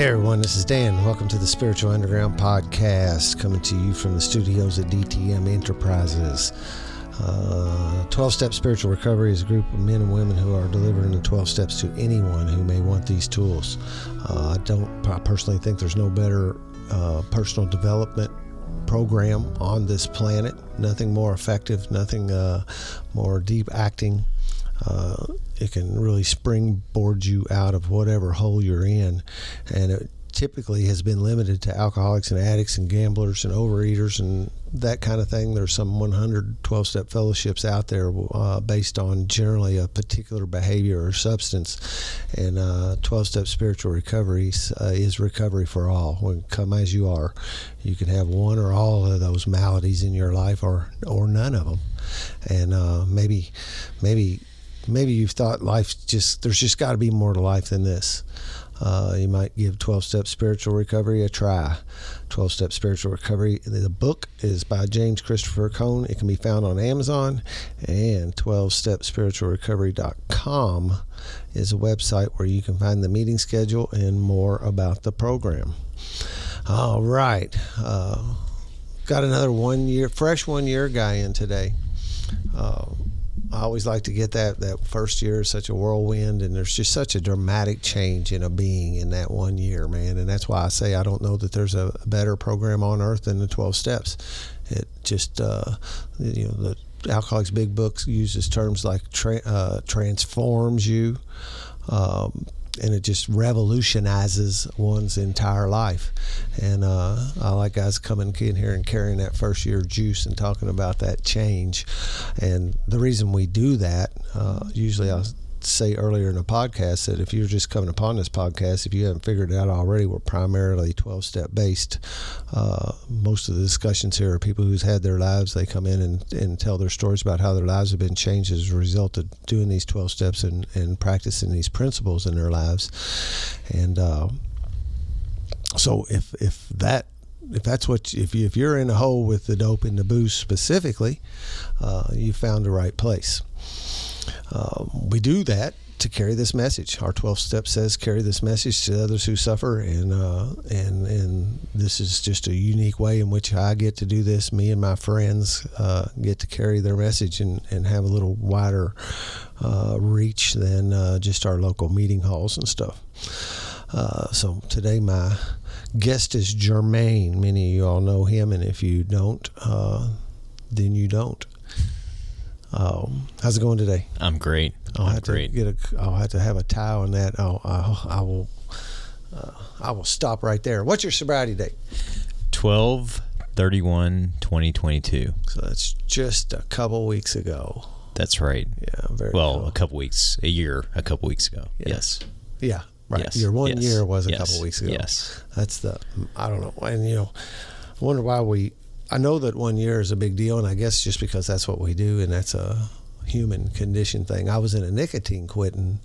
Hey everyone, this is Dan. Welcome to the Spiritual Underground Podcast, coming to you from the studios at DTM Enterprises. Uh, 12 Step Spiritual Recovery is a group of men and women who are delivering the 12 steps to anyone who may want these tools. Uh, I don't I personally think there's no better uh, personal development program on this planet. Nothing more effective, nothing uh, more deep acting. Uh, it can really springboard you out of whatever hole you're in. And it typically has been limited to alcoholics and addicts and gamblers and overeaters and that kind of thing. There's some 112 step fellowships out there uh, based on generally a particular behavior or substance. And uh, 12 step spiritual recovery uh, is recovery for all. When come as you are, you can have one or all of those maladies in your life or, or none of them. And uh, maybe, maybe maybe you've thought life just there's just got to be more to life than this. Uh, you might give 12 Step Spiritual Recovery a try. 12 Step Spiritual Recovery, the book is by James Christopher Cohn. It can be found on Amazon, and 12stepspiritualrecovery.com is a website where you can find the meeting schedule and more about the program. All right. Uh, got another one year, fresh one year guy in today. Uh, I always like to get that that first year is such a whirlwind, and there's just such a dramatic change in a being in that one year, man. And that's why I say I don't know that there's a better program on earth than the 12 Steps. It just, uh, you know, the Alcoholics Big Book uses terms like tra- uh, transforms you. Um, and it just revolutionizes one's entire life. And uh, I like guys coming in here and carrying that first year juice and talking about that change. And the reason we do that, uh, usually I say earlier in the podcast that if you're just coming upon this podcast, if you haven't figured it out already, we're primarily 12 step based. Uh, most of the discussions here are people who's had their lives. They come in and, and tell their stories about how their lives have been changed as a result of doing these 12 steps and, and practicing these principles in their lives. And uh, so if, if that if that's what if you, if you're in a hole with the dope and the booze specifically, uh, you found the right place. Um, we do that to carry this message. Our 12 step says carry this message to others who suffer, and uh, and and this is just a unique way in which I get to do this. Me and my friends uh, get to carry their message and, and have a little wider uh, reach than uh, just our local meeting halls and stuff. Uh, so today my guest is Germane. Many of you all know him, and if you don't, uh, then you don't. Um, how's it going today? I'm great. I'll I'm have great. to get a. I'll have to have a tie on that. I'll, I'll I will. Uh, I will stop right there. What's your sobriety date? 12 31 2022. So that's just a couple weeks ago. That's right. Yeah, very Well, cool. a couple weeks, a year, a couple weeks ago. Yes. yeah, right. Yes. Your one Yes. year was a Yes. couple weeks ago. Yes. That's the. I don't know, and you know, I wonder why we. I know that one year is a big deal, and I guess just because that's what we do, and that's a human condition thing. I was in a nicotine quitting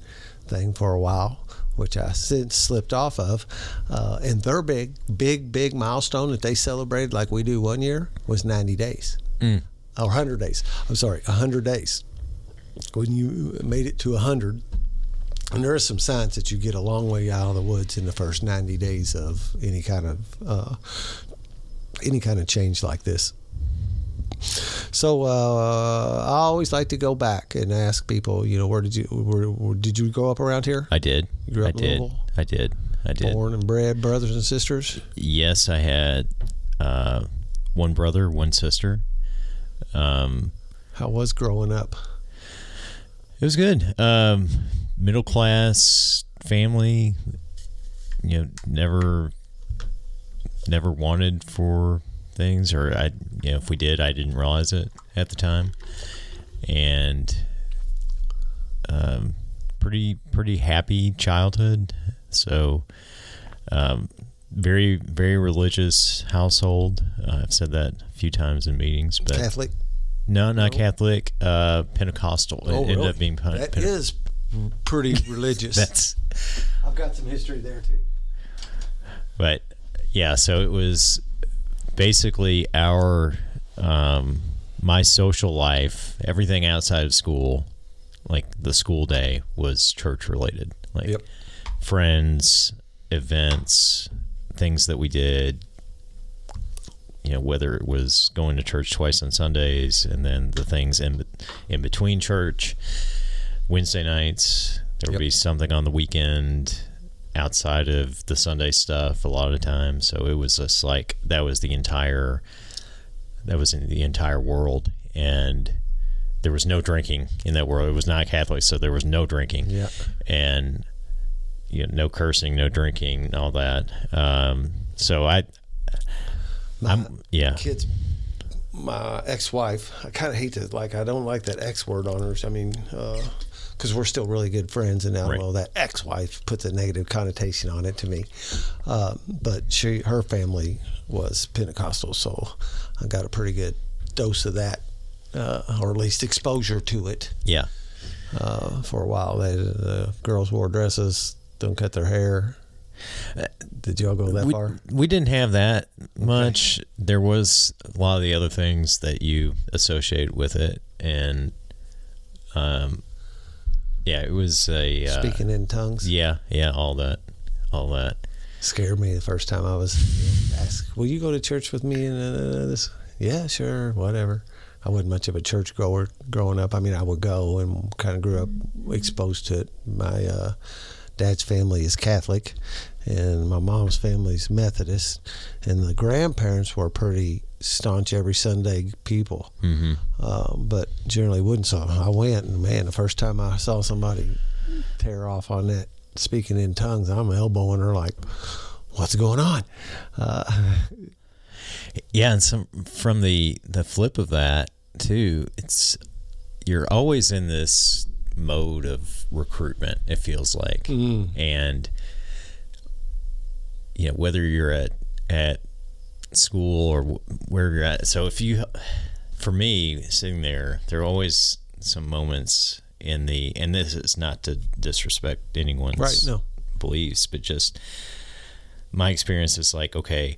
thing for a while, which I since slipped off of. Uh, and their big, big, big milestone that they celebrated like we do one year was 90 days Mm. or 100 days. I'm sorry, 100 days. When you made it to 100, and there is some science that you get a long way out of the woods in the first 90 days of any kind of uh, any kind of change like this. So uh, I always like to go back and ask people, you know, where did you where, where did you grow up around here? I did. You grew up I did. I did. I did. Born and bred brothers and sisters. Yes, I had uh, one brother, one sister. Um, How was growing up? it was good. Um, middle class family. You know, never, never wanted for things, or I, you know, if we did, I didn't realize it at the time, and um, pretty, pretty happy childhood. So, um, very, very religious household. Uh, I've said that a few times in meetings, but Catholic. no, not No? Catholic. Uh, Pentecostal. It Oh, ended really? up being Pen- That Pente- is pretty religious. That's I've got some history there too. but yeah. So it was basically our um, my social life, everything outside of school, like the school day, was church related. Like Yep. friends, events, things that we did. You know, whether it was going to church twice on Sundays, and then the things in in between church, Wednesday nights. There would Yep. be something on the weekend outside of the Sunday stuff a lot of times. So it was just like that was the entire that was in the entire world and there was no drinking in that world. It was not Catholic, so there was no drinking. Yeah. And you know, no cursing, no drinking, all that. Um, so I I'm yeah. kids my ex-wife i kind of hate to like i don't like that x word on her i mean because we're still really good friends and don't Right. know that ex-wife puts a negative connotation on it to me uh, but she her family was pentecostal so i got a pretty good dose of that uh, or at least exposure to it Yeah. uh, for a while they, the girls wore dresses don't cut their hair did y'all go that we, far we didn't have that much. There was a lot of the other things that you associate with it, and um, yeah, it was a uh, speaking in tongues Yeah, yeah, all that, all that. scared me the first time I was asked, "Will you go to church with me?" And uh, this, yeah, sure, whatever. I wasn't much of a church goer growing up. I mean, I would go and kind of grew up exposed to it. My uh, dad's family is Catholic, and my mom's family's Methodist, and the grandparents were pretty staunch every Sunday people, Mm-hmm. um, but generally wouldn't. So I went, and man, the first time I saw somebody tear off on that speaking in tongues, I'm elbowing her like, "What's going on?" Uh, Yeah, and some from the the flip of that too, it's you're always in this mode of recruitment. It feels like, Mm. and you know whether you're at at school or wh- where you're at. So if you, for me, sitting there, there are always some moments in the, and this is not to disrespect anyone's right? No. beliefs, but just my experience is like, okay,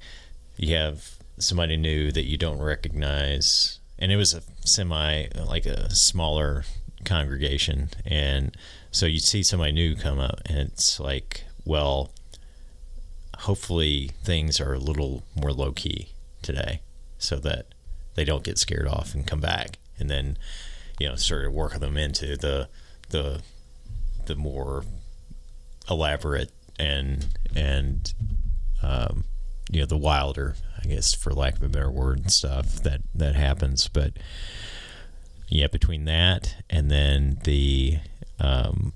you have somebody new that you don't recognize, and it was a semi, like a smaller congregation, and so you see somebody new come up, and it's like, well, hopefully things are a little more low key today, so that they don't get scared off and come back, and then you know, sort of working them into the the the more elaborate and and um, you know the wilder, I guess, for lack of a better word, stuff that that happens. But yeah, between that and then the um,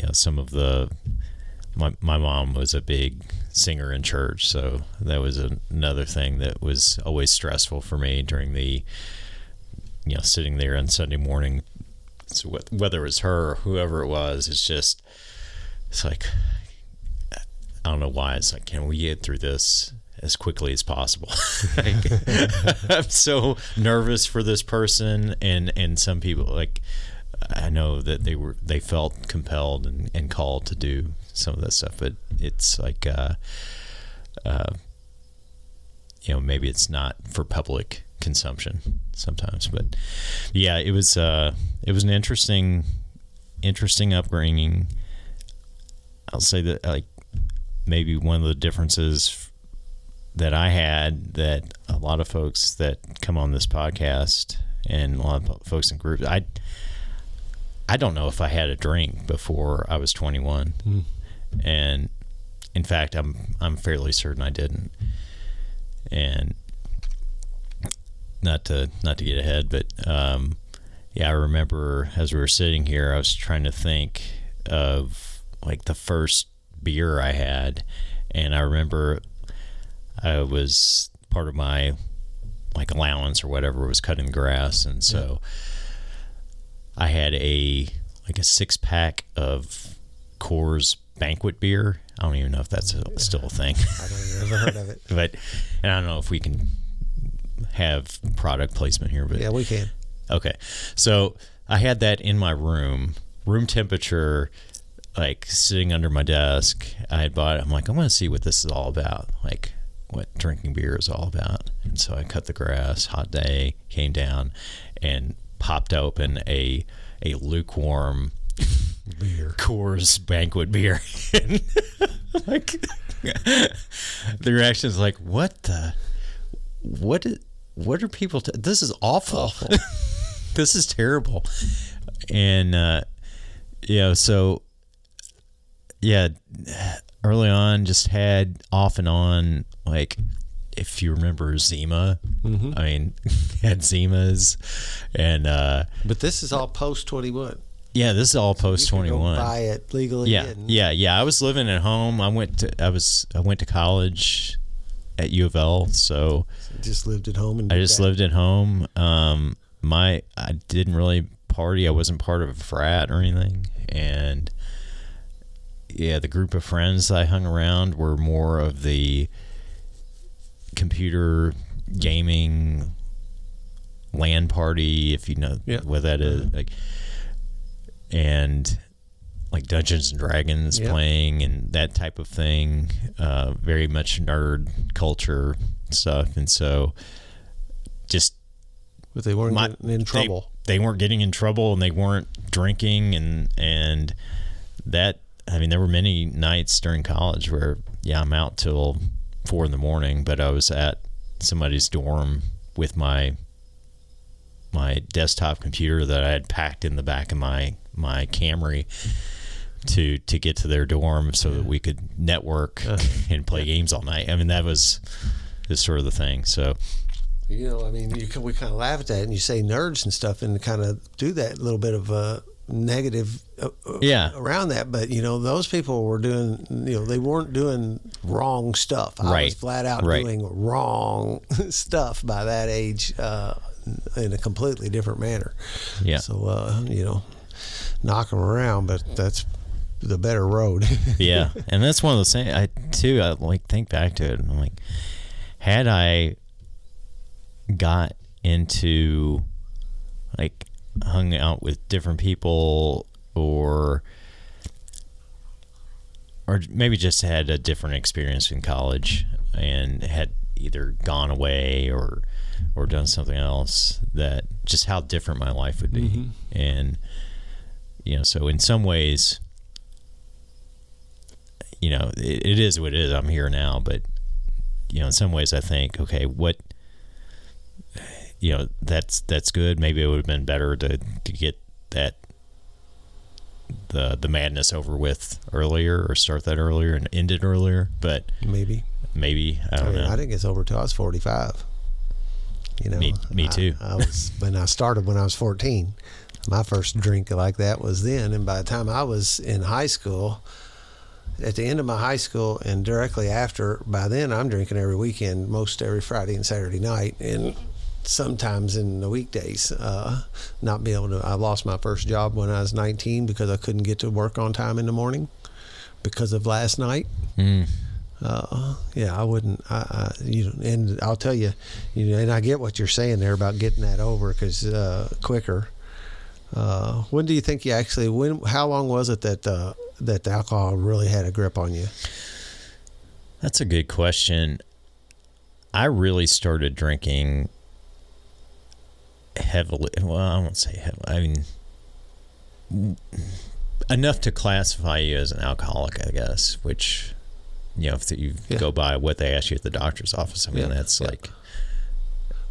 you know some of the my my mom was a big singer in church, so that was another thing that was always stressful for me during the you know sitting there on Sunday morning. So whether it was her or whoever it was, it's just it's like I don't know why. It's like, can we get through this as quickly as possible? Like, I'm so nervous for this person, and and some people like I know that they were they felt compelled and, and called to do some of that stuff, but it's like uh, uh, you know maybe it's not for public consumption sometimes, but yeah, it was uh, it was an interesting interesting upbringing. I'll say that like maybe one of the differences that I had that a lot of folks that come on this podcast and a lot of folks in groups, I I don't know if I had a drink before I was 21, Mm. And in fact, I'm I'm fairly certain I didn't. And not to not to get ahead, but um, yeah, I remember as we were sitting here, I was trying to think of like the first beer I had, and I remember I was part of my like allowance or whatever was cutting grass, and so I had a like a six pack of Coors banquet beer. I don't even know if that's a, still a thing, I don't even ever heard of it. but and I don't know if we can have product placement here, but Yeah, we can. Okay. So I had that in my room, room temperature, like sitting under my desk. I had bought it. I'm like, I want to see what this is all about. Like, what drinking beer is all about. And so I cut the grass, hot day, came down and popped open a a lukewarm Beer. Coors banquet beer. like the reaction is like, "What the? What? Is, what are people? T- this is awful. this is terrible." And uh, you know, so yeah, early on, just had off and on like if you remember Zima, Mm-hmm. I mean, had Zimas, and uh, But this is all post twenty one. Yeah, this is all post twenty one. can twenty. Buy it legally. Yeah, and- yeah, yeah. I was living at home. I went to I was I went to college at U of L, so Just lived at home and I just that. lived at home. Um, my I didn't really party. I wasn't part of a frat or anything, and yeah, the group of friends I hung around were more of the computer gaming LAN party, if you know Yeah. what that is, like, and like Dungeons and Dragons Yeah. playing and that type of thing. Uh, very much nerd culture stuff, and so just But they weren't my- getting in trouble. They, they weren't getting in trouble, and they weren't drinking, and and that. I mean, there were many nights during college where, yeah, I'm out till four in the morning, but I was at somebody's dorm with my my desktop computer that I had packed in the back of my my Camry to to get to their dorm so that we could network and play games all night. I mean, that was this sort of the thing. So You know, I mean, you can, we kind of laugh at that, and you say nerds and stuff, and kind of do that little bit of uh, negative, uh, uh, Yeah. around that. But you know, those people were doing, you know, they weren't doing wrong stuff. I was flat out Right. doing wrong stuff by that age, uh, in a completely different manner. yeah, So, uh, you know, knock them around, but that's the better road. yeah, and that's one of those things. I too, I like think back to it, and I'm like, had I got into like hung out with different people, or or maybe just had a different experience in college and had either gone away or or done something else that just how different my life would be mm-hmm. and you know so in some ways you know it, it is what it is i'm here now but you know in some ways i think okay what you know that's that's good maybe it would have been better to to get that the the madness over with earlier or start that earlier and end it earlier but Maybe. maybe i I, don't mean, know I didn't get sober till I was 45. You know, Me- me I- too. I, was when I started when I was 14. My first drink like that was then, and by the time I was in high school, at the end of my high school and directly after, by then I'm drinking every weekend, most every Friday and Saturday night, and sometimes in the weekdays. Uh, not be able to. I lost my first job when I was 19 because I couldn't get to work on time in the morning because of last night. Mm. Uh, yeah, I wouldn't. I, I, you know, and I'll tell you, you know, and I get what you're saying there about getting that over because uh, quicker. Uh, when do you think you actually? When? How long was it that uh, that the alcohol really had a grip on you? That's a good question. I really started drinking heavily. Well, I won't say heavily. I mean, enough to classify you as an alcoholic, I guess. Which, you know, if you Yeah. go by what they ask you at the doctor's office, I mean, Yeah, that's yeah. like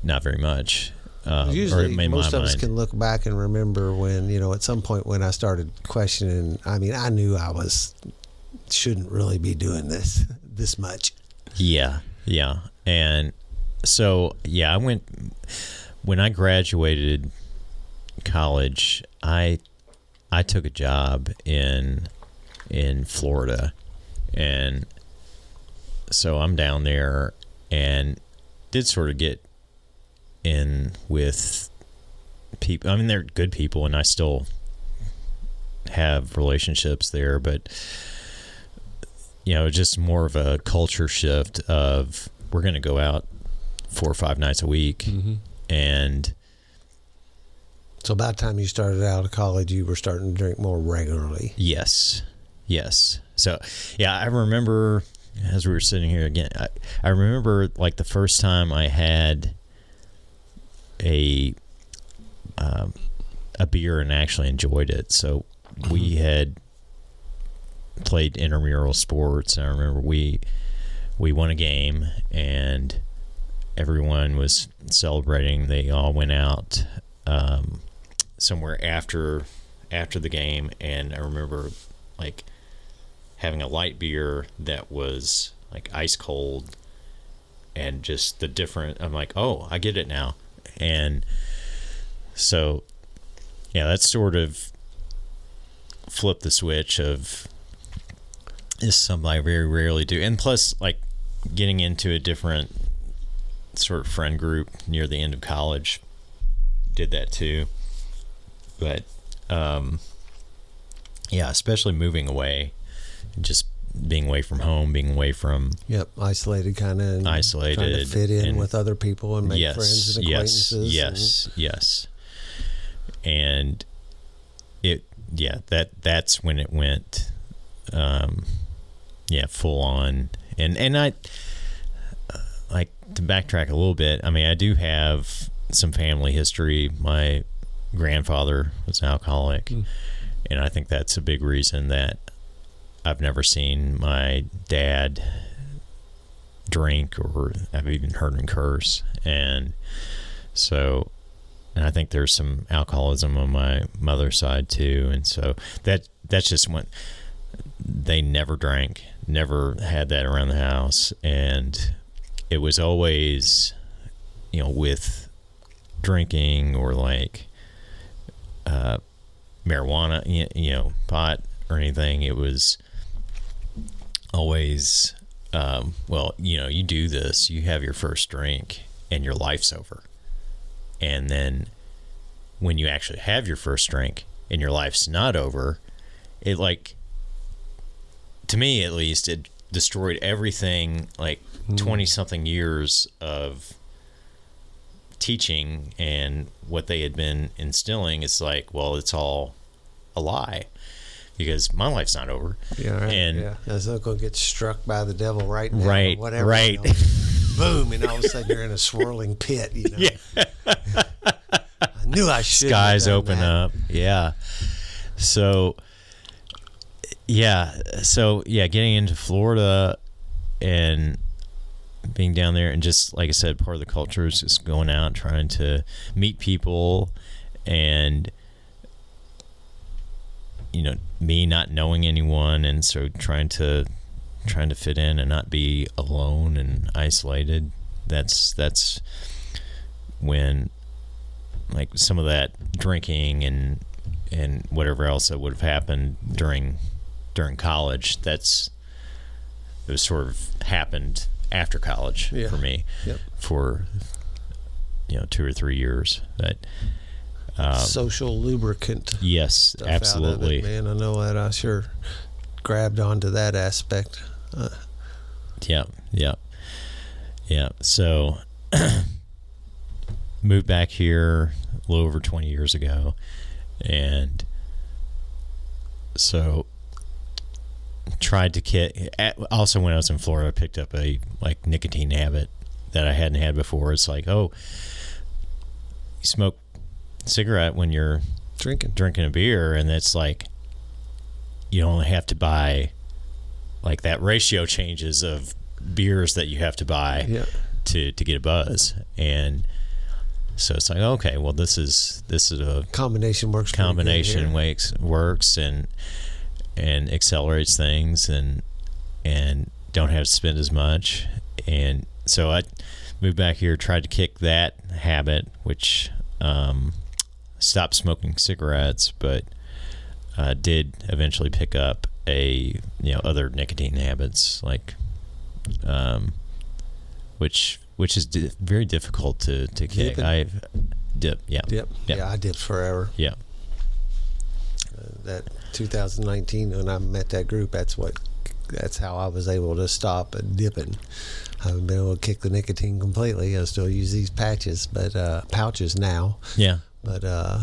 not very much. Um, Usually, most of us can look back and remember when you know at some point when I started questioning. I mean, I knew I was shouldn't really be doing this this much. Yeah, yeah. And so, yeah, I went when I graduated college, I I took a job in in Florida. And so I'm down there and did sort of get in with people. I mean, they're good people and I still have relationships there, but you know, just more of a culture shift of we're going to go out four or five nights a week mm-hmm. and So about the time you started out of college, you were starting to drink more regularly. yes yes so yeah i remember as we were sitting here again i, I remember like the first time i had a um, a beer and actually enjoyed it so we had played intramural sports. And I remember we we won a game and everyone was celebrating. They all went out um, somewhere after after the game, and I remember like having a light beer that was like ice cold, and just the different. I'm like, oh, I get it now, and so yeah, that sort of flipped the switch of is something I very rarely do, and plus like getting into a different sort of friend group near the end of college did that too. But um yeah especially moving away just being away from home being away from Yep, isolated kind of. Trying to Isolated fit in and- with other people and make yes friends and yes acquaintances. yes yes and it yeah that that's when it went um yeah full on and and i uh, like to backtrack a little bit i mean i do have some family history my grandfather was an alcoholic Mm. and i think that's a big reason that i've never seen my dad drink or i've even heard him curse and so and I think there's some alcoholism on my mother's side too, and so that that's just what they never drank, never had that around the house, and it was always, you know, with drinking or like uh, marijuana, you know, pot or anything. It was always, um, well, you know, you do this, you have your first drink, and your life's over. And then when you actually have your first drink and your life's not over it like to me at least it destroyed everything like 20 something years of teaching and what they had been instilling. It's like well it's all a lie because my life's not over Yeah, right. And- yeah. I was not going to get struck by the devil right now. or Right, Whatever. right. you know. Boom, and all of a sudden you're in a swirling pit. You know. Yeah. I knew I should. skies open up. Yeah. So, yeah. So, yeah, getting into Florida and being down there, and just like I said, part of the culture is just going out, trying to meet people, and you know, me not knowing anyone, and so trying to trying to fit in and not be alone and isolated. That's that's when like some of that drinking and and whatever else that would have happened during during college that's it was sort of happened after college Yeah. for me Yep. for you know two or three years that um, Social lubricant. yes stuff out of absolutely it, man. I know that. I sure grabbed onto that aspect. Uh, Yeah, yeah, yeah. So moved back here a little over twenty years ago, and so tried to get. Also, when I was in Florida, I picked up a like nicotine habit that I hadn't had before. It's like, oh, you smoke cigarette when you're drinking. drinking a beer and it's like you only have to buy like that ratio changes of beers that you have to buy Yeah. to to get a buzz and so it's like okay well this is this is a Combination works. combination wakes works and and accelerates things and and don't have to spend as much and so I moved back here tried to kick that habit which um stopped smoking cigarettes but uh, did eventually pick up a you know other nicotine habits like um which which is di- very difficult to to kick Dipping. I've dip yeah Dip. Yeah. Yeah. I dipped forever. yeah That 2019 when I met that group, that's what. That's how I was able to stop dipping. I haven't been able to kick the nicotine completely. I still use these patches, but uh, pouches now. yeah But uh,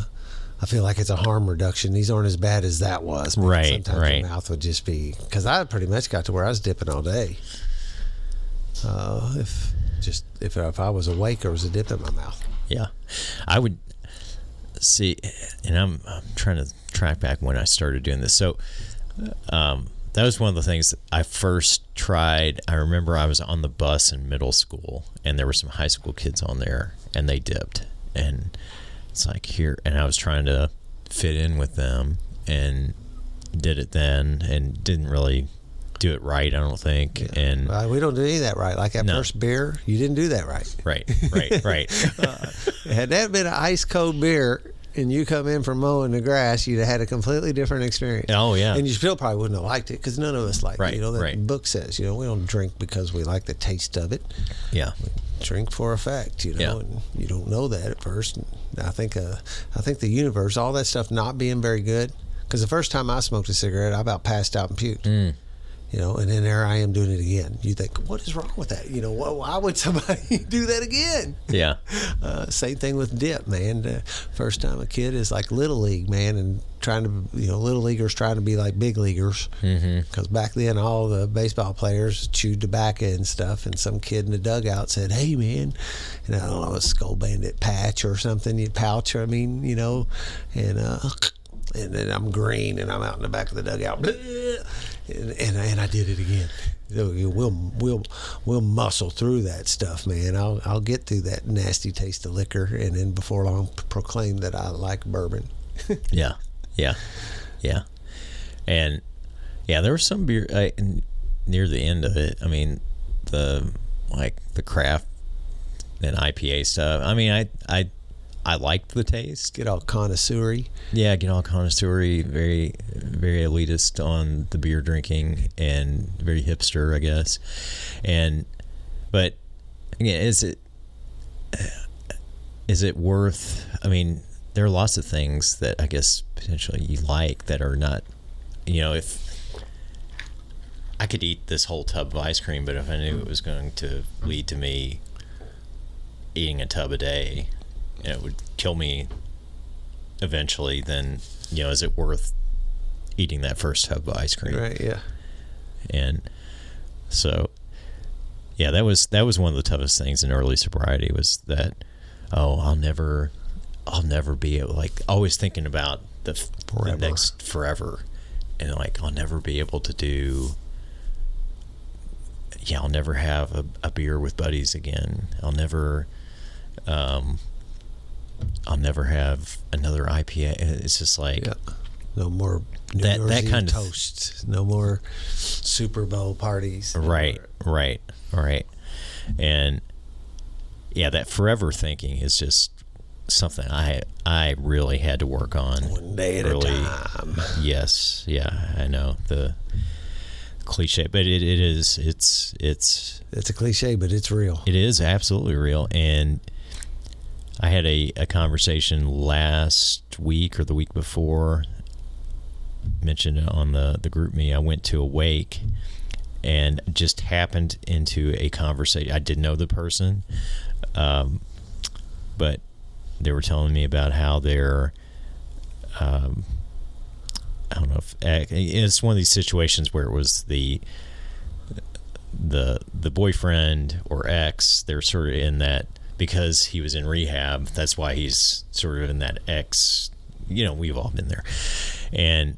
I feel like it's a harm reduction. These aren't as bad as that was. Right, Sometimes right. your mouth would just be because I pretty much got to where I was dipping all day. Uh, if just if if I was awake, there was a dip in my mouth. Yeah, I would see, and I'm I'm trying to track back when I started doing this. So, um, that was one of the things that I first tried. I remember I was on the bus in middle school, and there were some high school kids on there, and they dipped, and it's like here, and I was trying to fit in with them, and did it then, and didn't really do it right. I don't think, yeah. and uh, we don't do any of that right. Like that no. first beer, you didn't do that right. Right, right, right. uh, had that been an ice cold beer, and you come in from mowing the grass, you'd have had a completely different experience. Oh yeah, and you still probably wouldn't have liked it because none of us like right, it. You know, the right. book says you know we don't drink because we like the taste of it. Yeah, we drink for effect. You know, yeah. and you don't know that at first. I think uh, I think the universe, all that stuff not being very good. Because the first time I smoked a cigarette, I about passed out and puked. Mm you know, and then there I am doing it again. You think, what is wrong with that? You know, why would somebody do that again? Yeah. Uh, same thing with dip, man. First time a kid is like little league, man, and trying to, you know, little leaguers trying to be like big leaguers. Because mm-hmm. back then, all the baseball players chewed tobacco and stuff, and some kid in the dugout said, "Hey, man," and I don't know, a Skoal Bandit patch or something, you pouch. I mean, you know, and uh, and then I'm green and I'm out in the back of the dugout and, and, I did it again. We'll we'll we'll muscle through that stuff, man. I'll I'll get through that nasty taste of liquor, and then before long, proclaim that I like bourbon. yeah, yeah, yeah, and yeah, there was some beer uh, I, near the end of it. I mean, the like the craft and IPA stuff. I mean, I I I liked the taste. Get all connoisseur Yeah, get all connoisseur very, very elitist on the beer drinking and very hipster, I guess. And, but again, is it, is it worth, I mean, there are lots of things that I guess potentially you like that are not, you know, if I could eat this whole tub of ice cream, but if I knew it was going to lead to me eating a tub a day, it would kill me eventually, then you know, is it worth eating that first tub of ice cream? Right. Yeah. And so, yeah, that was that was one of the toughest things in early sobriety was that oh, I'll never, I'll never be able like always thinking about the, the next forever, and like I'll never be able to do. Yeah, I'll never have a, a beer with buddies again. I'll never, um, I'll never have another IPA. It's just like yeah. no more New that Year's that kind of toast. No more Super Bowl parties. right, right, right. And yeah, that forever thinking is just something I I really had to work on. One day at early. a time. Yes, yeah, I know the cliche, but it, it is it's it's it's a cliche, but it's real. It is absolutely real, and I had a, a conversation last week or the week before, mentioned it on the, the GroupMe. I went to a wake and just happened into a conversation. I didn't know the person, um, but they were telling me about how they're. Um, I don't know if eh, it's one of these situations where it was the the the boyfriend or ex. They're sort of in that because he was in rehab. That's why he's sort of in that X. You know, we've all been there, and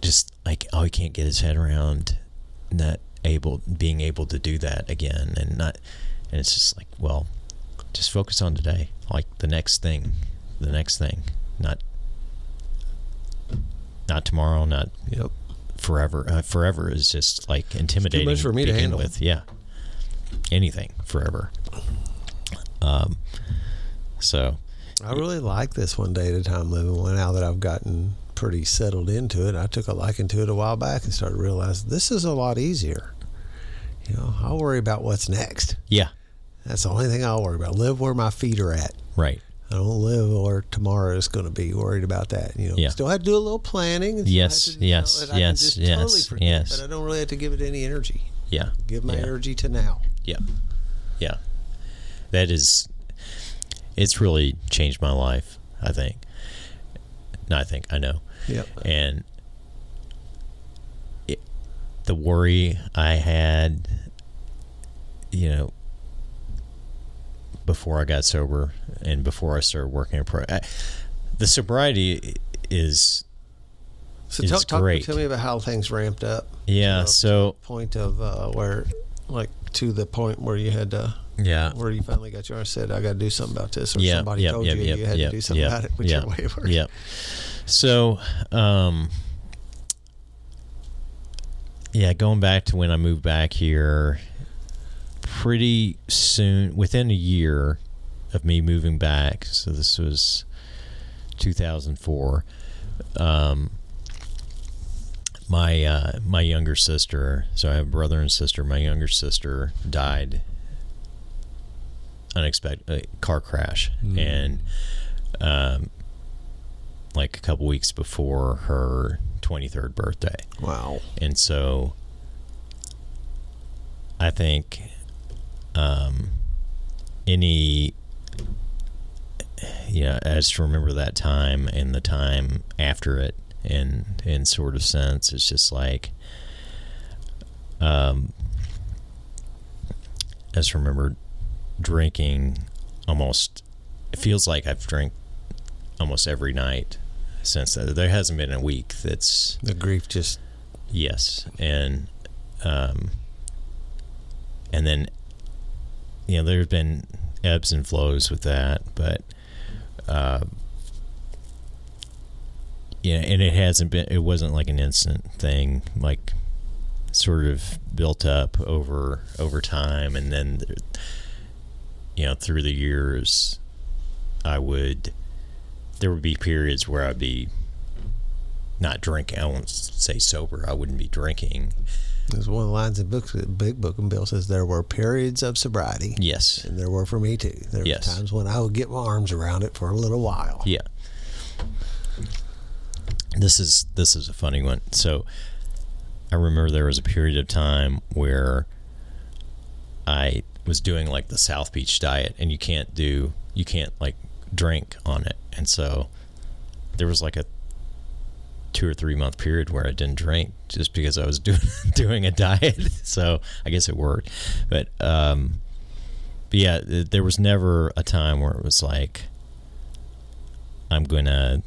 just like oh, he can't get his head around not able being able to do that again, and not, and it's just like well, just focus on today, like the next thing, the next thing, not not tomorrow, not yep. forever. Uh, forever is just like intimidating. It's too much for me to handle. With yeah, anything forever. Um, so I really like this one day at a time living one now that I've gotten pretty settled into it. I took a liking to it a while back and started realizing this is a lot easier. You know, I'll worry about what's next. Yeah. That's the only thing I'll worry about. Live where my feet are at. Right. I don't live where tomorrow is going to be worried about that. You know, yeah. still have to do a little planning. yes, to, yes, know, yes, yes, totally forget, yes. But I don't really have to give it any energy. Yeah. Give my yeah. energy to now. Yeah. Yeah. That is it's really changed my life. I think. No, I think I know. Yeah. And it, the worry I had, you know, before I got sober and before I started working at pro, I, the sobriety is So is talk great. tell me about how things ramped up. yeah. So Point of uh, where, like, to the point where you had to, yeah. where you finally got your said, I got to do something about this, or Yeah, somebody yep, told yep, you yep, you had to do something about it, which way of working. So, um, yeah, going back to when I moved back here, pretty soon, within a year of me moving back, so this was 2004. Um, my uh, my younger sister, so I have a brother and sister. My younger sister died unexpected uh, car crash, and um, like a couple weeks before her 23rd birthday. Wow. And so I think um, any, you know, I just remember that time and the time after it and in sort of sense. It's just like, um, I just remember drinking almost, it feels like I've drank almost every night since that. There hasn't been a week that's The grief just, Yes, and um, and then you know there's been ebbs and flows with that, but uh, yeah, and it hasn't been. It wasn't like an instant thing, like sort of built up over over time, and then you know through the years, I would there would be periods where I'd be not drinking. I won't say sober. I wouldn't be drinking. there's one of the lines in books, Big Book and Bill says, there were periods of sobriety. Yes. And there were for me too. There were Yes. times when I would get my arms around it for a little while. Yeah. This is this is a funny one. So I remember there was a period of time where was doing like the South Beach diet and you can't do you can't like drink on it. And so there was like a two or three month period where I didn't drink just because I was doing doing a diet. So I guess it worked. But um but yeah, there was never a time where it was like I'm gonna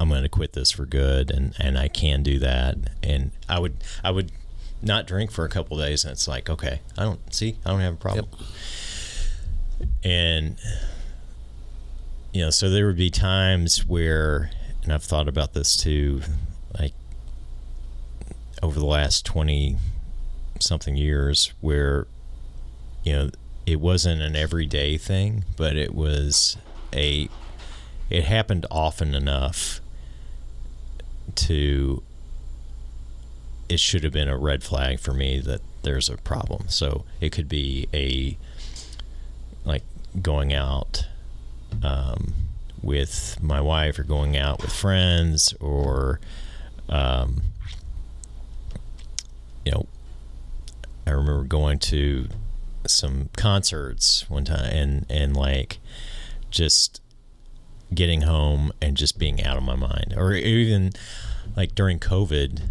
I'm gonna quit this for good and and I can do that and I would I would not drink for a couple days and it's like okay I don't see I don't have a problem. And you know so there would be times where and I've thought about this too like over the last 20 something years where you know it wasn't an everyday thing but it was a it happened often enough to it should have been a red flag for me that there's a problem. So it could be a like going out um, with my wife or going out with friends or um, you know i remember going to some concerts one time and and like just getting home and just being out of my mind. Or even like during covid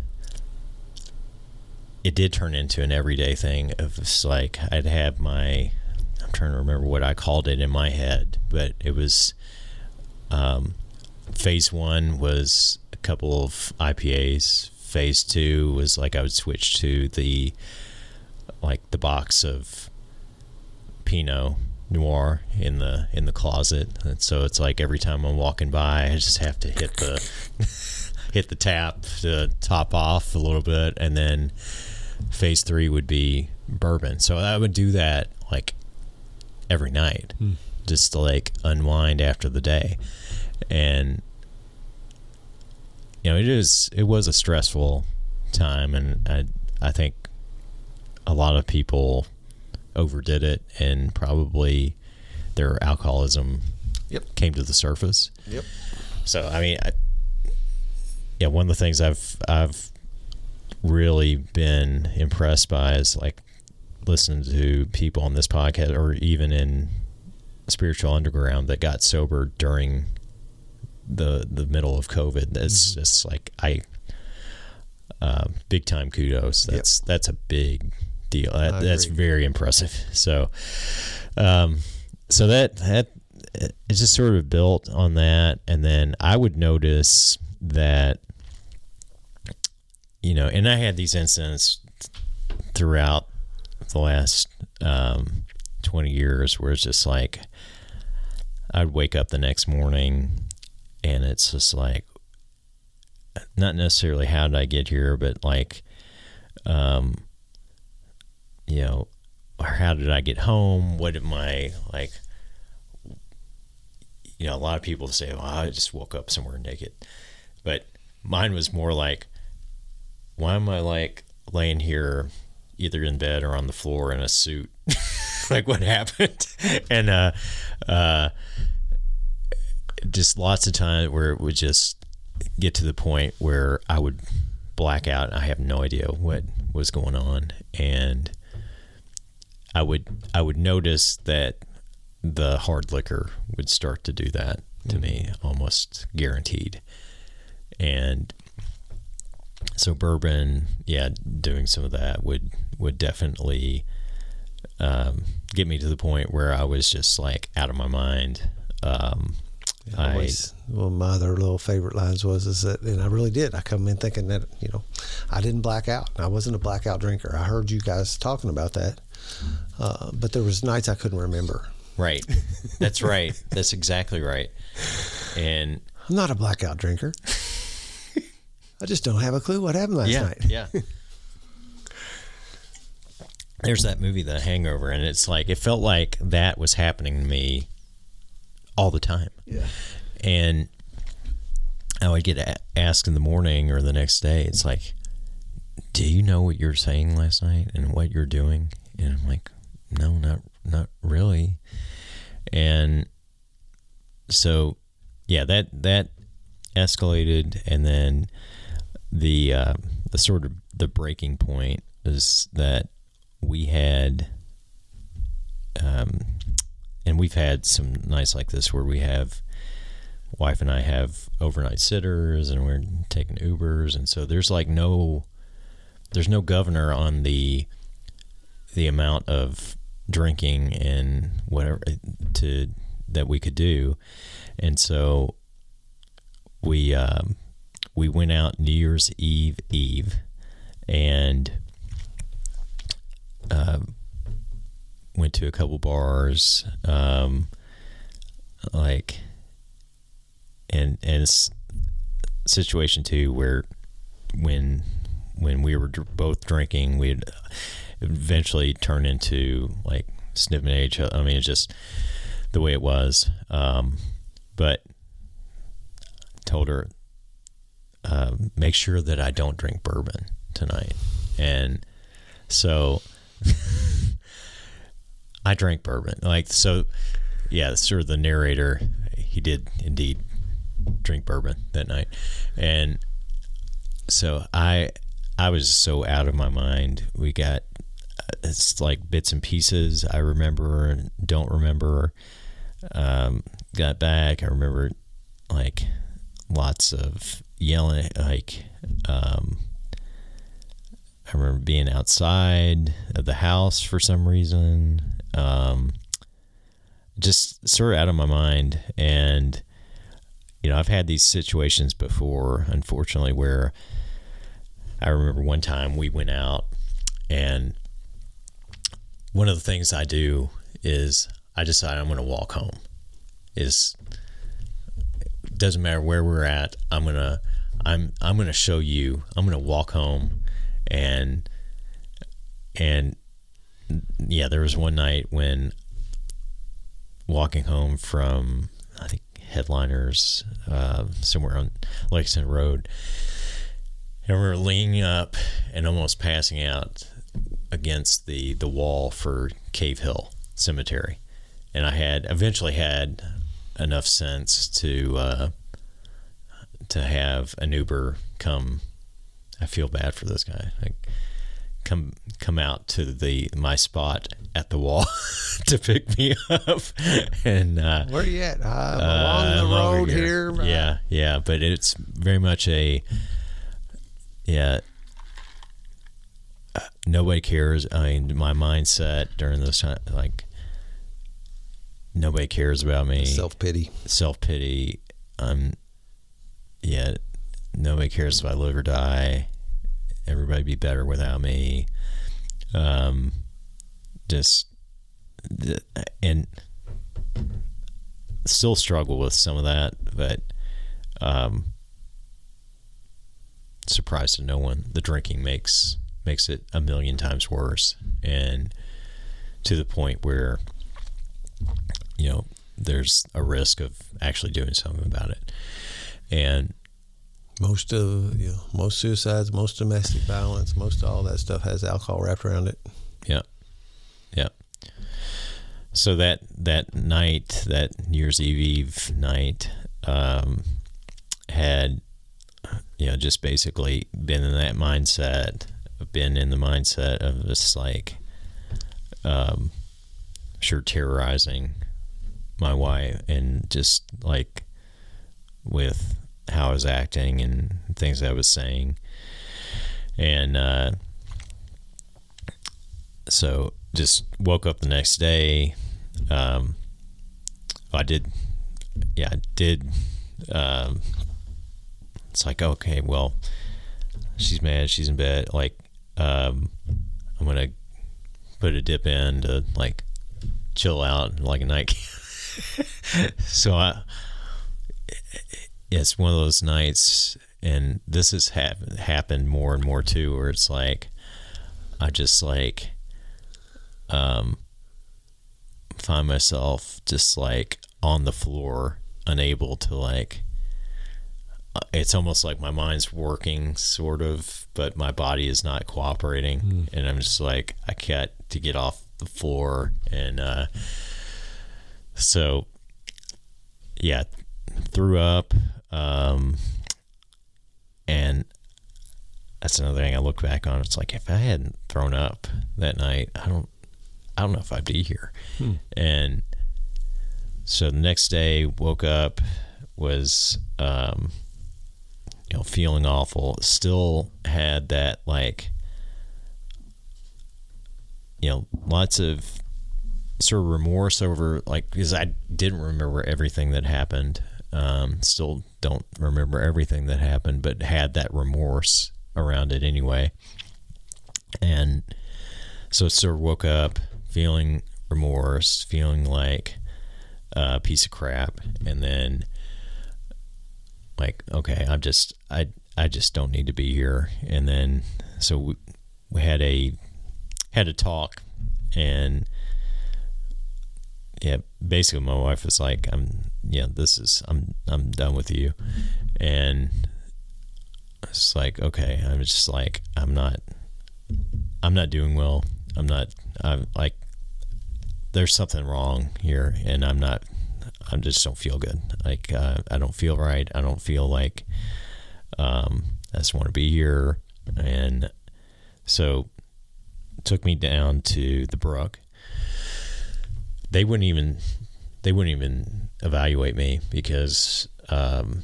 it did turn into an everyday thing of just like i'd have my i'm trying to remember what i called it in my head but it was um, phase one was a couple of ipas phase two was like i would switch to the like the box of pinot noir in the in the closet. And so it's like every time i'm walking by i just have to hit the hit the tap to top off a little bit. And then phase three would be bourbon so i would do that like every night hmm. just to like unwind after the day and you know it is it was a stressful time and i i think a lot of people overdid it and probably their alcoholism Yep. came to the surface Yep. so I mean, I, yeah, one of the things I've I've really been impressed by is like listening to people on this podcast or even in spiritual underground that got sober during the the middle of COVID. That's just like I uh, big time kudos. That's that's a big deal. That, that's very impressive. So, um, so that that it just sort of built on that, and then I would notice that you know, and I had these incidents throughout the last um, 20 years where it's just like I'd wake up the next morning and it's just like not necessarily how did I get here, but like, um, you know, how did I get home? What am I like? You know, a lot of people say, "Well, I just woke up somewhere naked," but mine was more like, "Why am I like laying here, either in bed or on the floor in a suit? like, what happened?" and uh, uh, just lots of times where it would just get to the point where I would black out. I have no idea what was going on, and I would I would notice that the hard liquor would start to do that to mm-hmm. me, almost guaranteed. And so bourbon, yeah, doing some of that would would definitely um, get me to the point where I was just like out of my mind. Um, I, always, well, my other little favorite lines was is that, and I really did. I come in thinking that you know, I didn't black out. I wasn't a blackout drinker. I heard you guys talking about that, uh, but there was nights I couldn't remember. Right, that's right. That's exactly right. And I'm not a blackout drinker. I just don't have a clue what happened last yeah, night. yeah. There's that movie, The Hangover, and it's like it felt like that was happening to me all the time. Yeah. And I would get asked in the morning or the next day, it's like, do you know what you're saying last night and what you're doing? And I'm like, no, not not really. And so, yeah, that that escalated, and then the uh, the sort of the breaking point is that we had um, and we've had some nights like this where we have wife and I have overnight sitters and we're taking Ubers. And so there's like no there's no governor on the the amount of drinking and whatever to that we could do. And so we um, we went out New Year's Eve Eve and uh, went to a couple bars, um, like, and and it's situation too where when when we were both drinking, we'd eventually turn into like sniffing at each other. I mean, it's just the way it was. Um, but told her, uh, make sure that I don't drink bourbon tonight. And so I drank bourbon. Like so, yeah. Sort of the narrator, he did indeed drink bourbon that night, and so I, I was so out of my mind. We got it's like bits and pieces. I remember and don't remember. Um, got back. I remember like lots of yelling, like um, I remember being outside of the house for some reason um, just sort of out of my mind. And, you know, I've had these situations before, unfortunately, where I remember one time we went out and one of the things I do is I decide I'm going to walk home. Is doesn't matter where we're at. I'm gonna I'm I'm gonna show you. I'm gonna walk home, and and yeah, there was one night when walking home from I think Headliners uh, somewhere on Lexington Road. And remember leaning up and almost passing out against the the wall for Cave Hill Cemetery, and I had eventually had enough sense to uh, to have an Uber come. I feel bad for this guy. Like, come come out to the my spot at the wall to pick me up. And uh, where are you at? Uh, along the road here. here yeah, yeah, but it's very much a yeah. Uh, nobody cares. I mean, my mindset during this time, like nobody cares about me. Self pity. Self pity. I'm. Yeah, nobody cares if I live or die everybody be better without me. Um, just and still struggle with some of that, but um, surprised to no one. The drinking makes makes it a million times worse, and to the point where you know there's a risk of actually doing something about it. And most of you know, most suicides, most domestic violence, most all that stuff has alcohol wrapped around it. Yeah, yeah. So that that night, that New Year's Eve Eve night, um, had you know just basically been in that mindset, been in the mindset of just like, um, sure terrorizing my wife and just like with how I was acting and things I was saying. And uh, so just woke up the next day. Um, I did, yeah, I did. Um, it's like, okay, well, she's mad, she's in bed. Like, um, I'm going to put a dip in to like chill out like a night. so I, it's one of those nights, and this has hap- happened more and more too, where it's like I just like um find myself just like on the floor, unable to like. uh, It's almost like my mind's working, sort of, but my body is not cooperating, Mm. and I'm just like I can't to get off the floor, and uh, so yeah, threw up, um, and that's another thing I look back on. It's like if I hadn't thrown up that night, I don't, I don't know if I'd be here. Hmm. And so the next day, woke up, was, um, you know, feeling awful. Still had that like, you know, lots of sort of remorse over like because I didn't remember everything that happened. Um, still don't remember everything that happened, but had that remorse around it anyway. And so sort of woke up feeling remorse, feeling like a piece of crap, and then like okay, I'm just I I just don't need to be here. And then so we, we had a had a talk and yeah, basically my wife was like, I'm yeah, this is I'm I'm done with you. And it's like, okay, I'm just like I'm not I'm not doing well. I'm not I'm like there's something wrong here and I'm not I just don't feel good. Like uh, I don't feel right. I don't feel like um, I just want to be here. And so took me down to the brook they wouldn't even they wouldn't even evaluate me because um,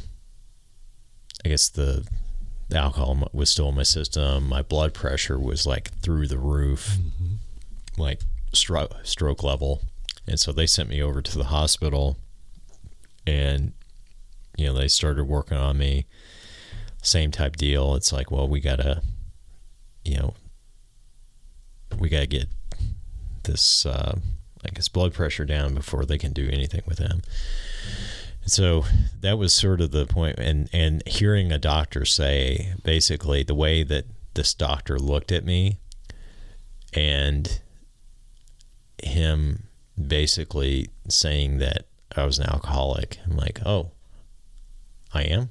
I guess the the alcohol was still in my system. My blood pressure was like through the roof, like stroke stroke level, and so they sent me over to the hospital, and you know they started working on me. Same type deal. It's like, well, we gotta, you know, we gotta get this. Uh, like his blood pressure down before they can do anything with him. So that was sort of the point and and hearing a doctor say basically the way that this doctor looked at me and him basically saying that I was an alcoholic. I'm like, "Oh, I am?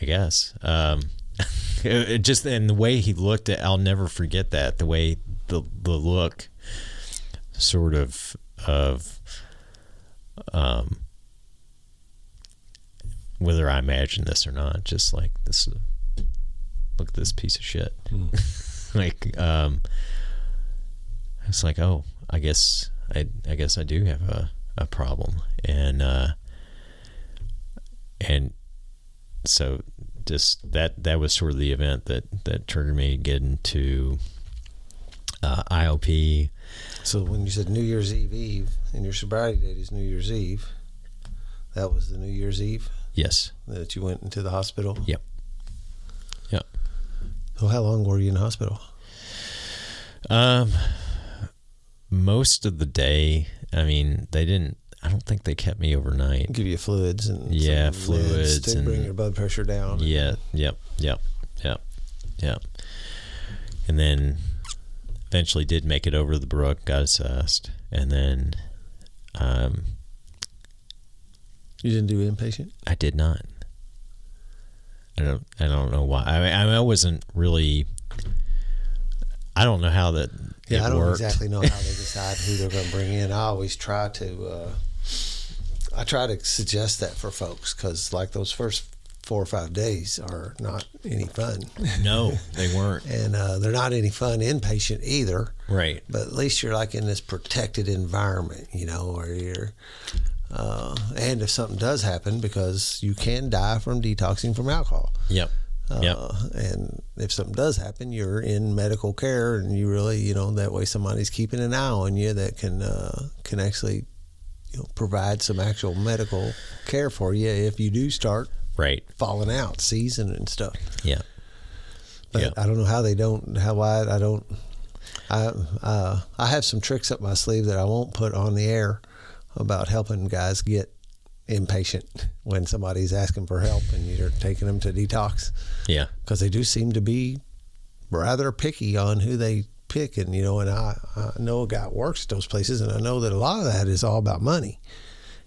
I guess." Um it, it just and the way he looked at I'll never forget that. The way the the look sort of of um whether I imagine this or not, just like this look at this piece of shit. like um it's like, oh, I guess I I guess I do have a, a problem. And uh and so just that that was sort of the event that that triggered me getting to uh, IOP So when you said New Year's Eve Eve and your sobriety date is New Year's Eve, that was the New Year's Eve Yes. that you went into the hospital. Yep. Yep. So how long were you in the hospital? Um, most of the day. I mean, they didn't. I don't think they kept me overnight. Give you fluids and Yeah, fluids to bring your blood pressure down. Yeah. Yep. Yep. Yep. Yep. And then eventually did make it over the brook, got assessed, and then um, You didn't do inpatient. I did not. I don't. I don't know why. I mean, I, mean, I wasn't really. I don't know how that. Yeah, I don't worked. exactly know how they decide who they're going to bring in. I always try to, uh, I try to suggest that for folks because like those first four or five days are not any fun, No, they weren't. and uh, they're not any fun inpatient either. Right. But at least you're like in this protected environment, you know, where you're. Uh, and if something does happen, because you can die from detoxing from alcohol. Yep. Uh, Yep. And if something does happen, you're in medical care, and you really, you know, that way somebody's keeping an eye on you that can uh, can actually, you know, provide some actual medical care for you if you do start Right. falling out, season and stuff. Yeah. But Yeah. I don't know how they don't, how why I don't. I uh, I have some tricks up my sleeve that I won't put on the air about helping guys get inpatient when somebody's asking for help and you're taking them to detox Yeah. because they do seem to be rather picky on who they pick. And, you know, and I, I know a guy works at those places, and I know that a lot of that is all about money.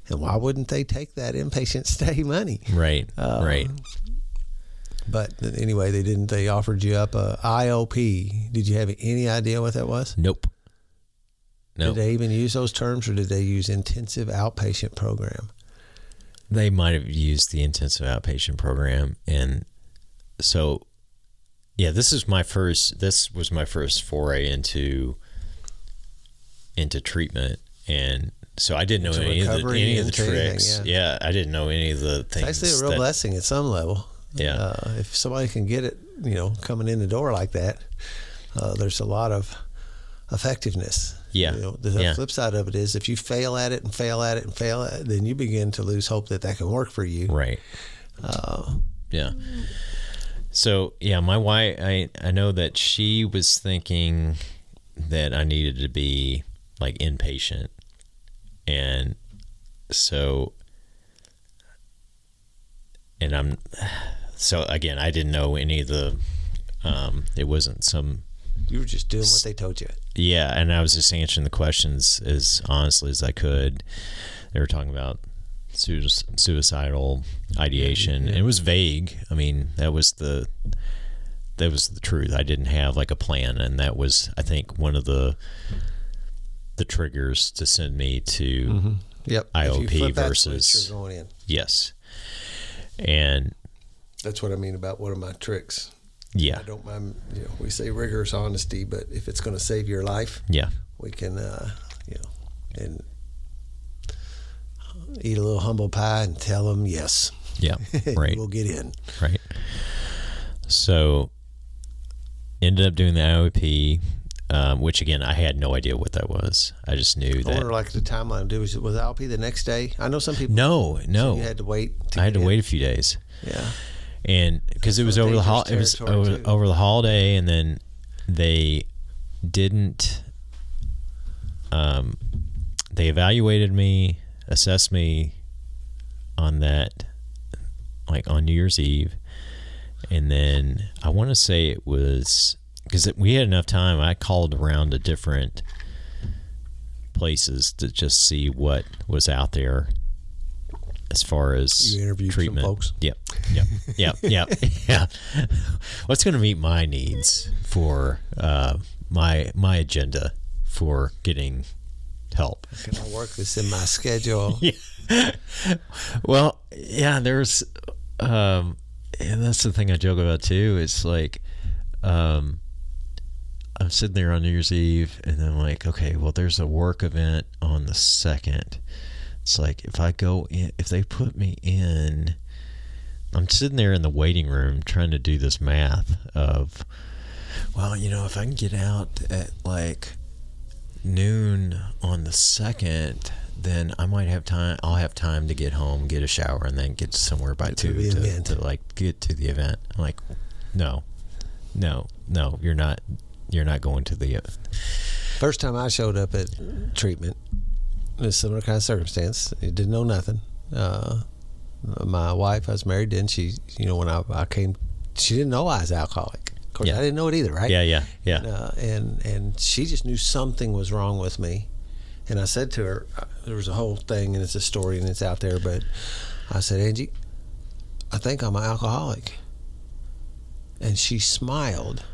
And why wouldn't they take that inpatient stay money? Right. Uh, right. But anyway, they didn't. They offered you up a IOP. Did you have any idea what that was? Nope. No. Did they even use those terms, or did they use intensive outpatient program? they might have used the intensive outpatient program and so yeah this is my first this was my first foray into into treatment and so I didn't know any of the any of the anything, tricks. yeah. yeah. I didn't know any of the things. It's actually a real that- blessing at some level. Yeah. Uh, if somebody can get it, you know, coming in the door like that, uh, there's a lot of effectiveness. Yeah. You know, the Yeah. flip side of it is if you fail at it and fail at it and fail at it, then you begin to lose hope that that can work for you. Right. Uh, Yeah. So yeah, my wife, I I know that she was thinking that I needed to be like inpatient, and so, and I'm, so again, I didn't know any of the, um, it wasn't some you were just doing what they told you. yeah, and I was just answering the questions as honestly as I could. They were talking about sui- suicidal ideation. and It was vague. I mean, that was the that was the truth. I didn't have like a plan, and that was, I think, one of the the triggers to send me to Yep. IOP if you flip versus- switch, you're going in. yes, and That's what I mean about one of my tricks. yeah, I don't mind, you know, we say rigorous honesty, but if it's going to save your life, yeah, we can, uh, you know, and eat a little humble pie and tell them yes. yeah, right. we'll get in. Right. So ended up doing the IOP, um, which again I had no idea what that was. I just knew I that. wonder, like the timeline. Do was was IOP the next day? I know some people. no, no, you had to wait. To I had to in. wait a few days, Yeah. and because it was over the hol- it was over, over the holiday, and then they didn't. Um, they evaluated me, assessed me on that, like on New Year's Eve, and then I want to say it was because we had enough time. I called around to different places to just see what was out there as far as You interviewed treatment. folks? Yep, yep, yep, yep, yeah. What's going to meet my needs for uh, my my agenda for getting help? Can I work this in my schedule? Yeah. well, yeah, there's um and that's the thing I joke about too. It's like um I'm sitting there on New Year's Eve and I'm like, okay, well there's a work event on the second. It's like if I go in if they put me in I'm sitting there in the waiting room trying to do this math of well, you know, if I can get out at like noon on the second, then I might have time. I'll have time to get home, get a shower, and then get somewhere by Get two the to, to like get to the event. I'm like, no, no, no, you're not. You're not going to the. Uh, First time I showed up at treatment, in a similar kind of circumstance. I didn't know nothing. Uh, my wife, I was married then. She, you know, when I, I came, she didn't know I was alcoholic. Of course, Yeah. I didn't know it either, right? yeah, yeah, yeah. uh, and and she just knew something was wrong with me. And I said to her, uh, there was a whole thing, and it's a story, and it's out there. But I said, Angie, I think I'm an alcoholic. And she smiled.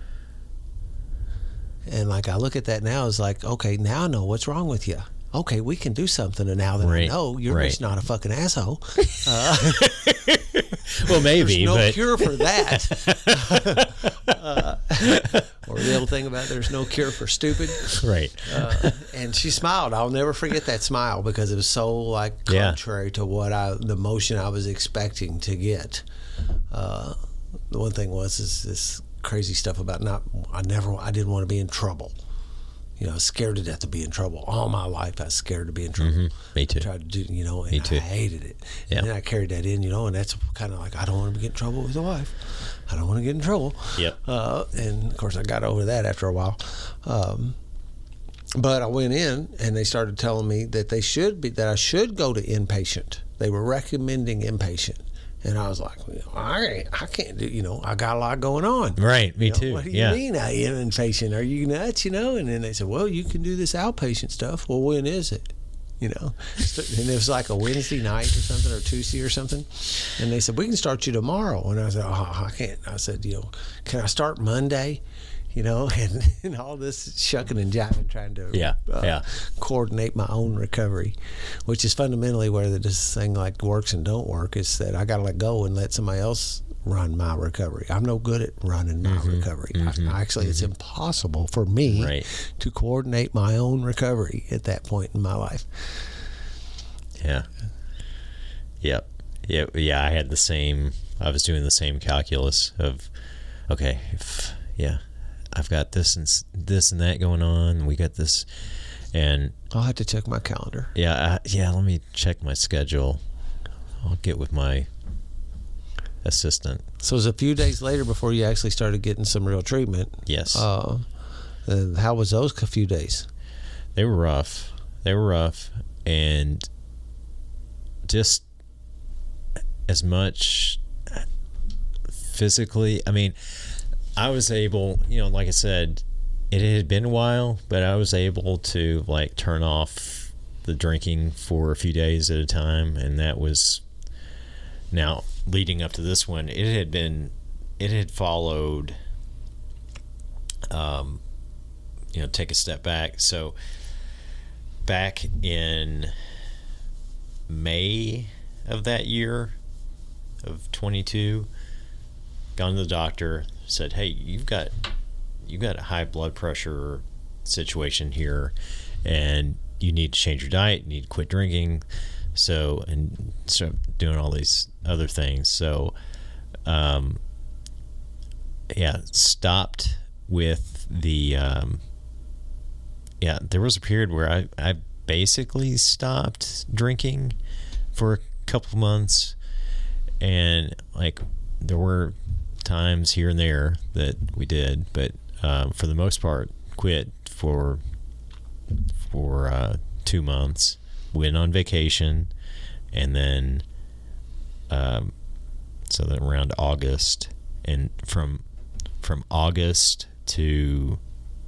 And like I look at that now, it's like, okay, now I know what's wrong with you. Okay, we can do something. And now that I know you're right. just not a fucking asshole, Well, maybe, there's no but cure for that. uh, or the old thing about there's no cure for stupid. right. uh, and she smiled. I'll never forget that smile because it was so like Yeah. contrary to what I the emotion I was expecting to get. Uh, the one thing was is this crazy stuff about not. I never. I didn't want to be in trouble. You know, I was scared to death to be in trouble. All my life, I was scared to be in trouble. Me too. I Tried to do, you know, and Me too. I hated it. Yeah. And then I carried that in, you know, and that's kind of like I don't want to get in trouble with the wife. I don't want to get in trouble. Yep. Uh, and of course, I got over that after a while. Um, but I went in, and they started telling me that they should be that I should go to inpatient. They were recommending inpatient, and I was like, well, I I can't do. You know, I got a lot going on. Right. Me You know, too. What do you yeah. mean uh, I am inpatient? Are you nuts? You know? And then they said, well, you can do this outpatient stuff. Well, when is it? You know? And it was like a Wednesday night or something or Tuesday or something. And they said, we can start you tomorrow. And I said, oh, I can't. I said, you know, can I start Monday? You know, and, and all this shucking and jiving, trying to Yeah, uh, yeah. coordinate my own recovery, which is fundamentally where this thing like works and don't work. Is that I got to let go and let somebody else run my recovery. I'm no good at running my mm-hmm. recovery. I, mm-hmm. actually, it's mm-hmm. impossible for me Right. to coordinate my own recovery at that point in my life. Yeah. Yep. Yeah. Yeah. I had the same. I was doing the same calculus of, okay, if, yeah, I've got this and this and that going on. We got this, and I'll have to check my calendar. yeah, I, yeah. Let me check my schedule. I'll get with my assistant. So it was a few days later before you actually started getting some real treatment. Yes, Uh, how was those a few days? they were rough. They were rough, and just as much physically. I mean, I was able, you know, like I said, it had been a while, but I was able to like turn off the drinking for a few days at a time, and that was now leading up to this one. It had been, it had followed. Um, you know, take a step back. So back in May of that year of 22 gone to the doctor said hey you've got you've got a high blood pressure situation here and you need to change your diet you need to quit drinking so and start doing all these other things. So um yeah stopped with the um yeah there was a period where i i basically stopped drinking for a couple months and like there were times here and there that we did but um, for the most part quit for for uh, two months went on vacation and then um, so then around august and from from august to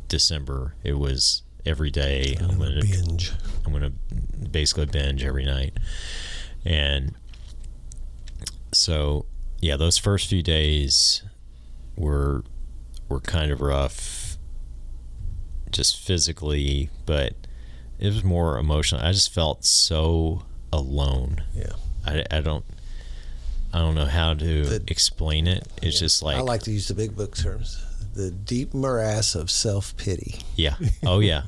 december it was every day i'm gonna binge. I'm gonna basically binge every night, and so yeah, those first few days were were kind of rough, just physically, but it was more emotional. I just felt so alone. Yeah. I, I don't I don't know how to The- explain it. It's just like, I like to use the big book terms. The deep morass of self pity. Yeah. Oh yeah.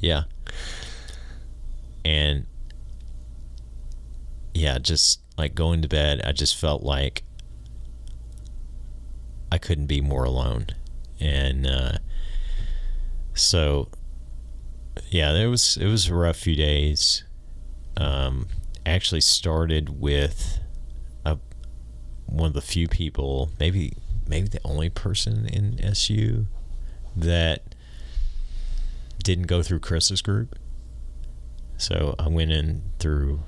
yeah. And yeah, just like going to bed, I just felt like I couldn't be more alone. And uh so yeah, it was it was a rough few days. Um actually started with a one of the few people, maybe maybe the only person in SU that didn't go through Chris's group. So I went in through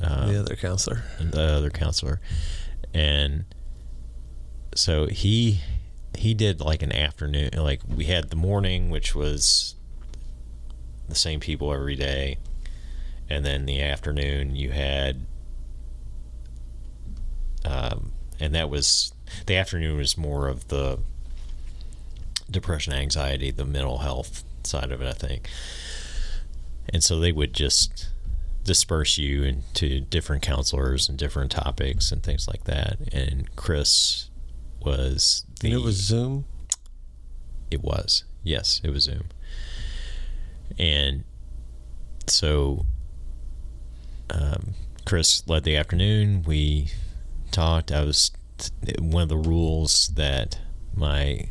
um, the other counselor. the other counselor, and so he he did like an afternoon. Like we had the morning, which was the same people every day, and then the afternoon you had, um, and that was the afternoon was more of the depression, anxiety, the mental health side of it, I think. And so they would just disperse you into different counselors and different topics and things like that. And Chris was the. And it was Zoom. It was. Yes, it was Zoom. And so um, Chris led the afternoon. We talked. I was one of the rules that my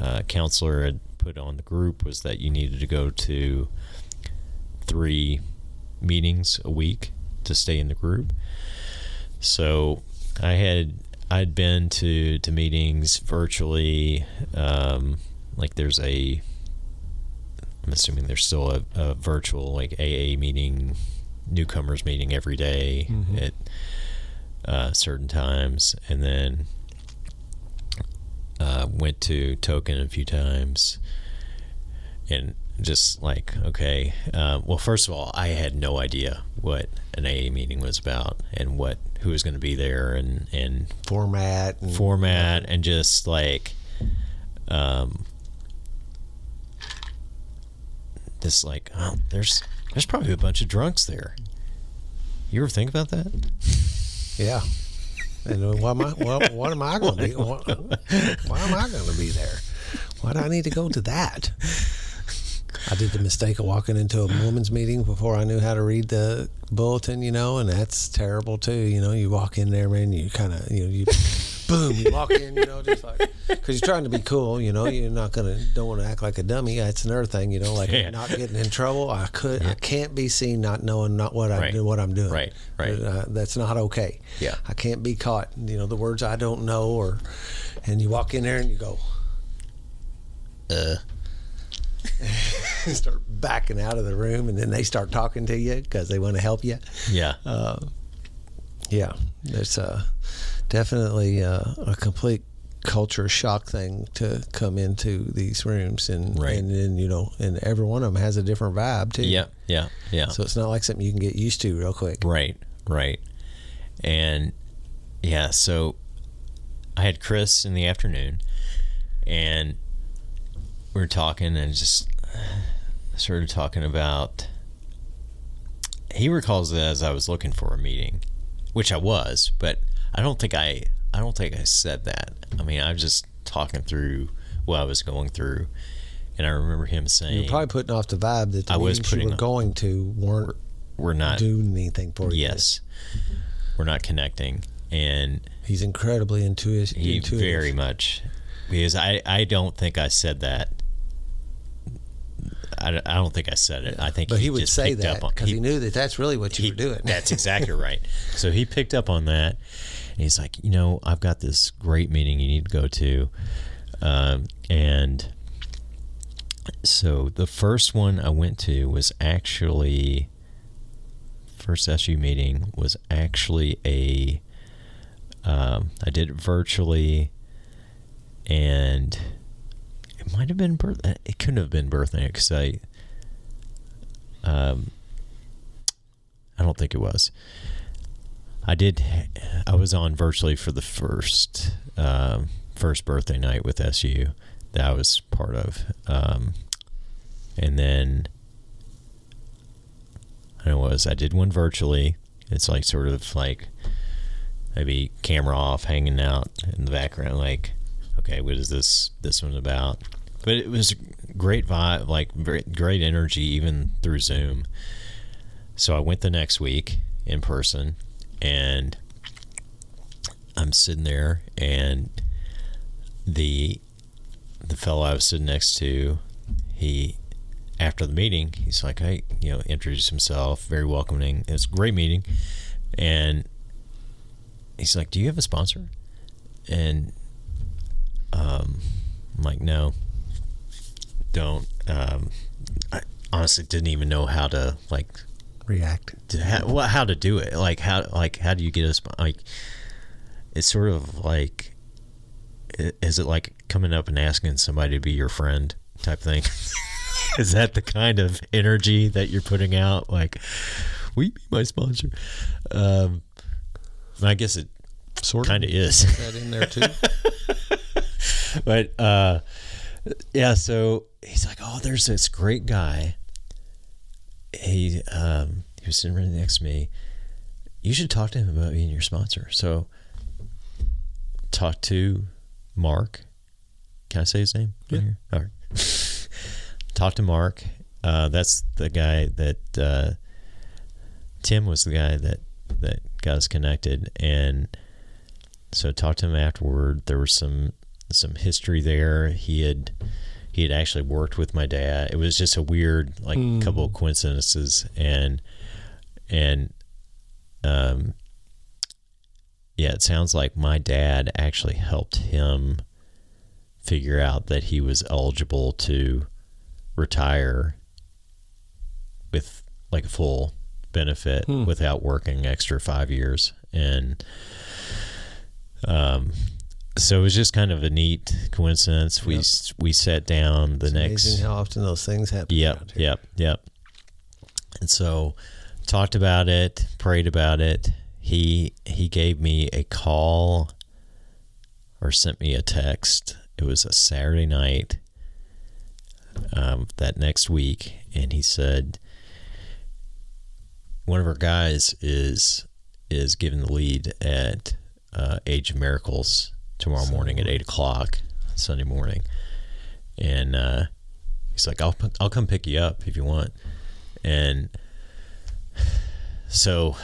uh, counselor had put on the group was that you needed to go to three meetings a week to stay in the group. So I had I'd been to to meetings virtually. Um, like there's a I'm assuming there's still a, a virtual like AA meeting, newcomers meeting every day Mhm. at uh, certain times, and then uh, went to Token a few times, and just like okay, uh, well, first of all, I had no idea what an AA meeting was about and what who was going to be there and and Format. And, format and just like um this like oh there's there's probably a bunch of drunks there you ever think about that Yeah. And uh, what am I? What, what am I going to be? What, why am I going to be there? Why do I need to go to that? I did the mistake of walking into a women's meeting before I knew how to read the bulletin, you know, and that's terrible too. You know, you walk in there, man, you kind of, you know, you boom, you walk in, you know, just like because you're trying to be cool, you know, you're not gonna don't want to act like a dummy. That's another thing, you know, like Yeah. not getting in trouble. I could, I can't be seen not knowing not what I Right. do, what I'm doing. Right, right. Uh, that's not okay. Yeah. I can't be caught. You know, the words I don't know, or and you walk in there and you go, uh start backing out of the room, and then they start talking to you because they want to help you. yeah Uh, yeah, it's uh, definitely uh, a complete culture shock thing to come into these rooms, and Right. and then you know, and every one of them has a different vibe too. yeah yeah yeah So it's not like something you can get used to real quick. Right, right. And yeah, so I had Chris in the afternoon and we were talking and just started talking about he recalls it as I was looking for a meeting, which I was, but I don't think I I don't think I said that. I mean, I was just talking through what I was going through and I remember him saying You're probably putting off the vibe that the I was meetings you putting were going to weren't we're not doing anything for you. yes. We're not connecting and He's incredibly intuitive. He intuitive. very much because I I don't think I said that. I, I don't think I said it. I think But he, would just say picked that up on because he, knew that that's really what you he- were doing. That's exactly right. So he picked up on that, and he's like, you know, I've got this great meeting you need to go to, um, and so the first one I went to was actually first SU meeting was actually a um, I did it virtually, and might have been birth. It couldn't have been birth birthday because I um, I don't think it was. I did. I was on virtually for the first um, first birthday night with SU that I was part of, um, and then I know was I did one virtually. It's like sort of like maybe camera off, hanging out in the background. Like, okay, what is this this one about? But it was great vibe, like great energy, even through Zoom. So I went the next week in person, and I'm sitting there, and the the fellow I was sitting next to, he after the meeting, he's like, hey, you know, introduce himself, very welcoming. It's a great meeting, and he's like, do you have a sponsor? And um, I'm like, no, don't. Um, I honestly didn't even know how to like React. to how, well, how to do it. Like how like how do you get a sp- like? It's sort of like, is it like coming up and asking somebody to be your friend type thing? is that the kind of energy that you're putting out? Like, we be my sponsor? Um, I guess it Sort of kind of is. that in there too. but uh yeah so he's like oh there's this great guy. He um he was sitting right next to me. You should talk to him about being your sponsor. So talk to mark. Can i say his name? Yeah. All right. Talk to mark. Uh that's the guy that uh tim was the guy that that got us connected. And so talked to him afterward. There was some some history there he had he had actually worked with my dad it was just a weird like Mm. couple of coincidences and and um yeah it sounds like my dad actually helped him figure out that he was eligible to retire with like a full benefit Hmm. without working extra five years and um so it was just kind of a neat coincidence we Yep. we sat down the It's next amazing how often those things happen. Yep, yep, yep. And so talked about it, prayed about it. He he gave me a call or sent me a text. It was a Saturday night um, that next week, and he said one of our guys is is giving the lead at uh, Age of Miracles tomorrow morning at eight o'clock Sunday morning, and uh, he's like, "I'll I'll come pick you up if you want," and so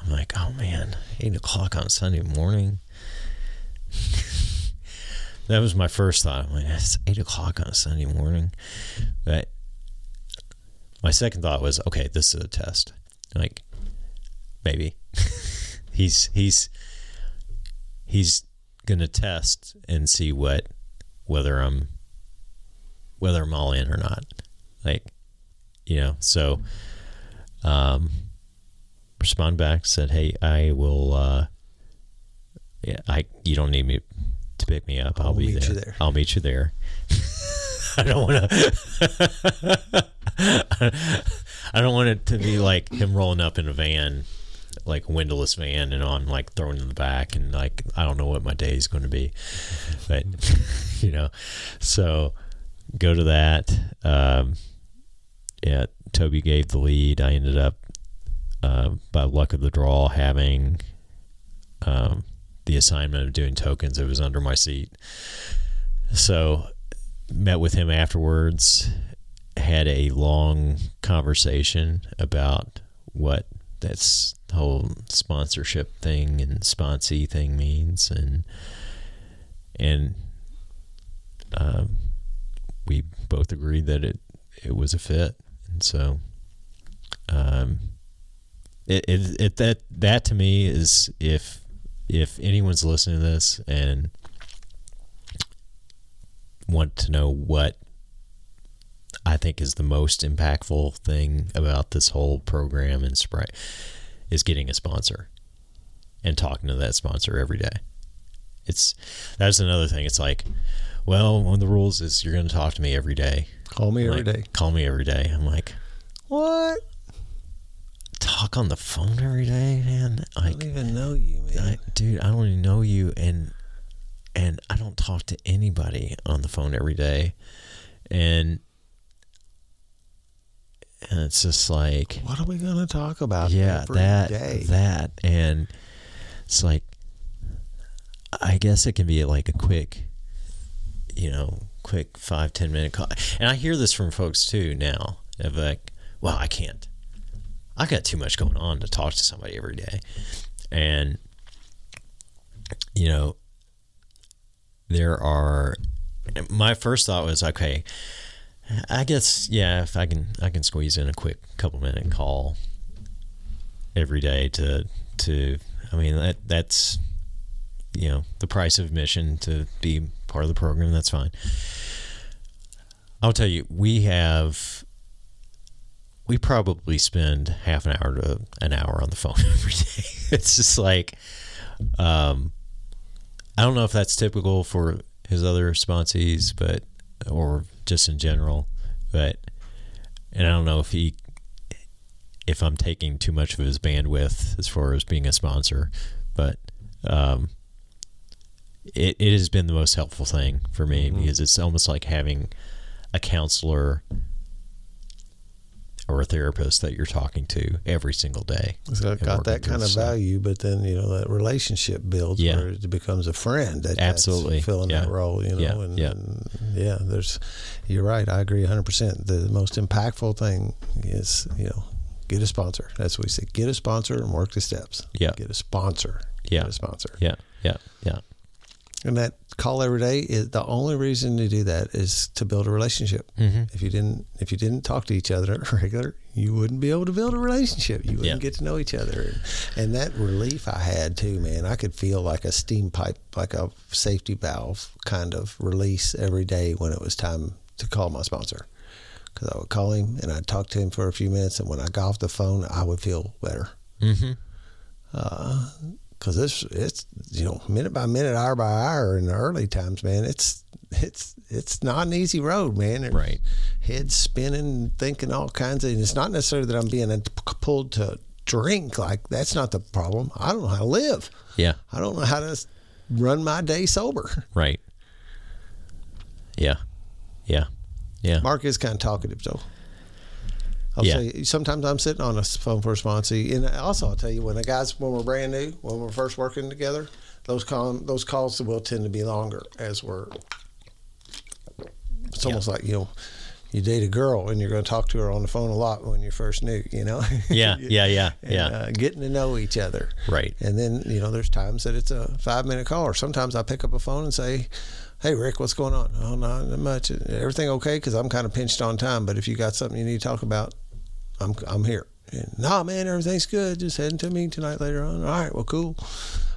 I'm like, "Oh man, eight o'clock on Sunday morning." that was my first thought. I'm like, "It's eight o'clock on Sunday morning," but my second thought was, "Okay, this is a test." Like, maybe he's he's he's gonna test and see what whether I'm whether I'm all in or not. Like, you know, so um respond back, said, Hey, I will uh yeah, I you don't need me to pick me up. I'll, I'll be meet there. you there. I'll meet you there. I don't wanna I don't want it to be like him rolling up in a van like windowless van and I'm like thrown in the back and like I don't know what my day is going to be but you know. So go to that. Um, yeah Toby gave the lead. I ended up uh, by luck of the draw having um, the assignment of doing tokens it was under my seat. So met with him afterwards had a long conversation about what that's the whole sponsorship thing and sponsee thing means. And and um, we both agreed that it it was a fit. And so um it, it, it that that to me is if if anyone's listening to this and want to know what I think is the most impactful thing about this whole program and Sprite is getting a sponsor and talking to that sponsor every day. It's that's another thing. It's like, well, one of the rules is you're going to talk to me every day. Call me every Like, day. Call me every day. I'm like, What? talk on the phone every day, man. I don't even know you, man. I, dude, I don't even know you, and and I don't talk to anybody on the phone every day, and and it's just like, what are we going to talk about? yeah, that day? that, and it's like, I guess it can be like a quick, you know, quick five ten minute call, and I hear this from folks too now. Of like, well, I can't. I got too much going on to talk to somebody every day, and you know, there are. My first thought was, okay, I guess yeah, if I can, I can squeeze in a quick couple minute call every day to to. I mean that that's you know the price of admission to be part of the program. That's fine. I'll tell you, we have we probably spend half an hour to an hour on the phone every day. It's just like, um, I don't know if that's typical for his other sponsees, but or just in general, but and I don't know if he if I'm taking too much of his bandwidth as far as being a sponsor, but um, it, it has been the most helpful thing for me Mm-hmm. because it's almost like having a counselor or a therapist that you're talking to every single day. So and got that kind of stuff. value, but then you know that relationship builds Yeah. where it becomes a friend. That, Absolutely. that's filling that role. You know, Yeah. and, Yeah. and yeah, there's. You're right. I agree 100. percent The most impactful thing is you know get a sponsor. That's what we say. Get a sponsor and work the steps. Yeah. Get a sponsor. Yeah. Get a sponsor. Yeah, yeah, yeah, And that call every day is the only reason to do that is to build a relationship. hmm If you didn't, if you didn't talk to each other regular, you wouldn't be able to build a relationship. You wouldn't Yeah. get to know each other. And, that relief I had too, man, I could feel like a steam pipe, like a safety valve kind of release every day when it was time to call my sponsor. Because I would call him and I'd talk to him for a few minutes, and when I got off the phone, I would feel better. hmm Because it's it's you know minute by minute, hour by hour in the early times, man. It's it's it's not an easy road, man. There's Right. Head spinning, thinking all kinds of. And it's not necessarily that I'm being pulled to drink. Like that's not the problem. I don't know how to live. Yeah, I don't know how to run my day sober. right. Yeah, yeah, yeah. Mark is kind of talkative, though. I'll Yeah. say sometimes I'm sitting on a phone for a sponsee, and also I'll tell you when the guys when we're brand new, when we're first working together, those call those calls will tend to be longer as we're. It's almost like you know, you date a girl and you're going to talk to her on the phone a lot when you're first new, you know. Yeah, yeah, yeah, And, yeah. Uh, getting to know each other. Right. And then, you know, there's times that it's a five minute call, or sometimes I pick up a phone and say, Hey, Rick, what's going on? Oh, not much. Everything okay? Because I'm kind of pinched on time. But if you got something you need to talk about, I'm, I'm here. And, nah, man, everything's good. Just heading to me tonight later on. All right, well, cool.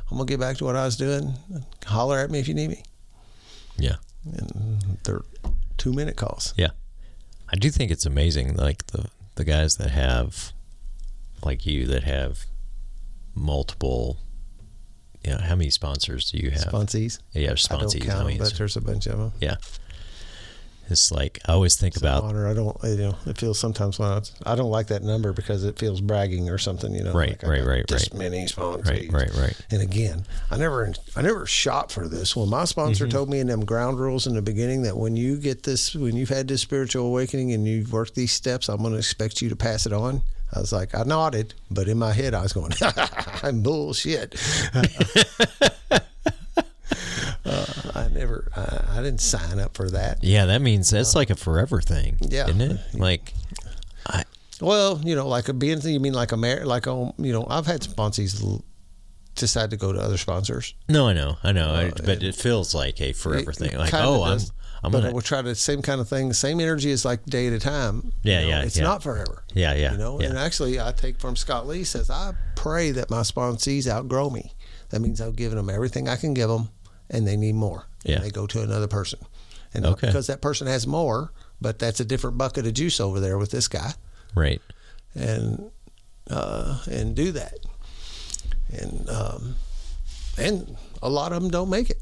I'm going to get back to what I was doing. Holler at me if you need me. Yeah. And they're two minute calls. Yeah. I do think it's amazing, like the the guys that have, like you, that have multiple. You know, how many sponsors do you have? Sponsees. yeah, I sponsees. don't count I mean, but there's a bunch of them. yeah. It's like I always think It's about honor. I don't, you know, it feels sometimes when I, I don't like that number because it feels bragging or something, you know. Right, like right, right, This right. many sponsors. right, right, right. And again, I never, I never shot for this. When my sponsor Mm-hmm. told me in them ground rules in the beginning that when you get this, when you've had this spiritual awakening and you've worked these steps, I'm going to expect you to pass it on. I was like, I nodded, but in my head, I was going, I'm bullshit. uh, I never, I, I didn't sign up for that. Yeah, that means that's like a forever thing. Yeah. isn't it? Like, I Well, you know, like a being, you mean like a mar- like um, you know, I've had sponsees l- decide to go to other sponsors. no, I know, I know, I, Uh, but it feels like a forever It thing. Like, kinda oh, I'm, does, I'm but gonna, we'll try the same kind of thing. Same energy is like day at a time. Yeah, you know, yeah, It's yeah. not forever. yeah, yeah, You know, yeah. and actually, I take from Scott Lee says, I pray that my sponsees outgrow me. That means I've given them everything I can give them, and they need more. Yeah. And they go to another person, and Okay. because that person has more, but that's a different bucket of juice over there with this guy. right. and uh, and do that. And um, and a lot of them don't make it.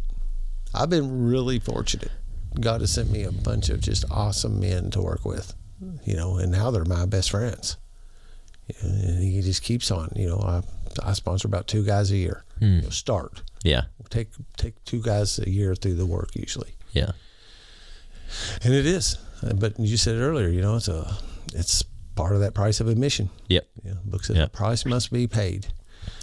I've been really fortunate. God has sent me a bunch of just awesome men to work with, you know, and now they're my best friends. And he just keeps on, you know. I I sponsor about two guys a year. You know, start Yeah, take take two guys a year through the work usually, yeah, and it is. But you said it earlier, you know, it's a it's part of that price of admission. yep, Yeah, the book says Yeah. the price must be paid,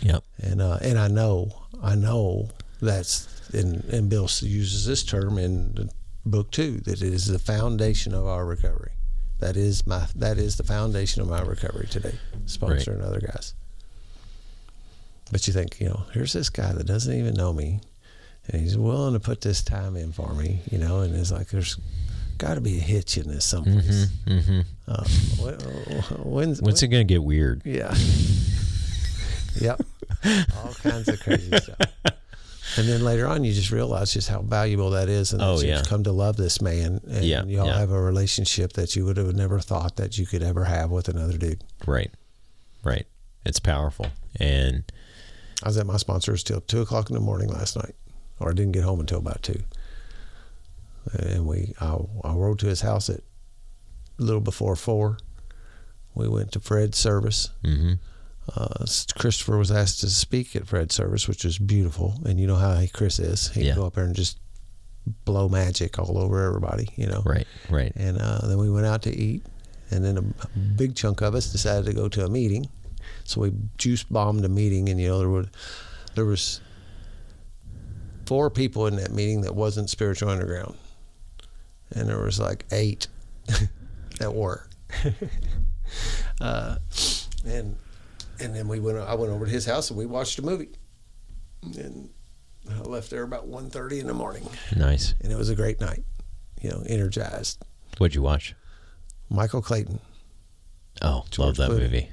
yep, and uh, and I know I know that's and and Bill uses this term in book two that it is the foundation of our recovery. That is my that is the foundation of my recovery today. Sponsoring other guys. But you think you know here's this guy that doesn't even know me, and he's willing to put this time in for me, you know, and it's like there's got to be a hitch in this someplace. hmm Uh, when, when's, When's it gonna get weird? yeah. yep. All kinds of crazy stuff. And then later on, you just realize just how valuable that is, and Oh, that you've come to love this man, and Yeah, y'all yeah. have a relationship that you would have never thought that you could ever have with another dude. Right. Right. It's powerful. And I was at my sponsors till two o'clock in the morning last night, or I didn't get home until about two. And we, I, I rode to his house at a little before four. We went to Fred's service. mhm. Uh, Christopher was asked to speak at Fred's service, which was beautiful. And you know how he, Chris is. He Yeah. go up there and just blow magic all over everybody, you know. right, right. And uh, then we went out to eat, and then a big chunk of us decided to go to a meeting. So we juice bombed a meeting, and you know there were there was four people in that meeting that wasn't spiritual underground, and there was like eight that were. uh, and and then we went. I went over to his house and we watched a movie, and I left there about 1.30 in the morning, Nice. and it was a great night. You know, energized. What'd you watch? Michael Clayton. Oh, George love that Clooney. movie.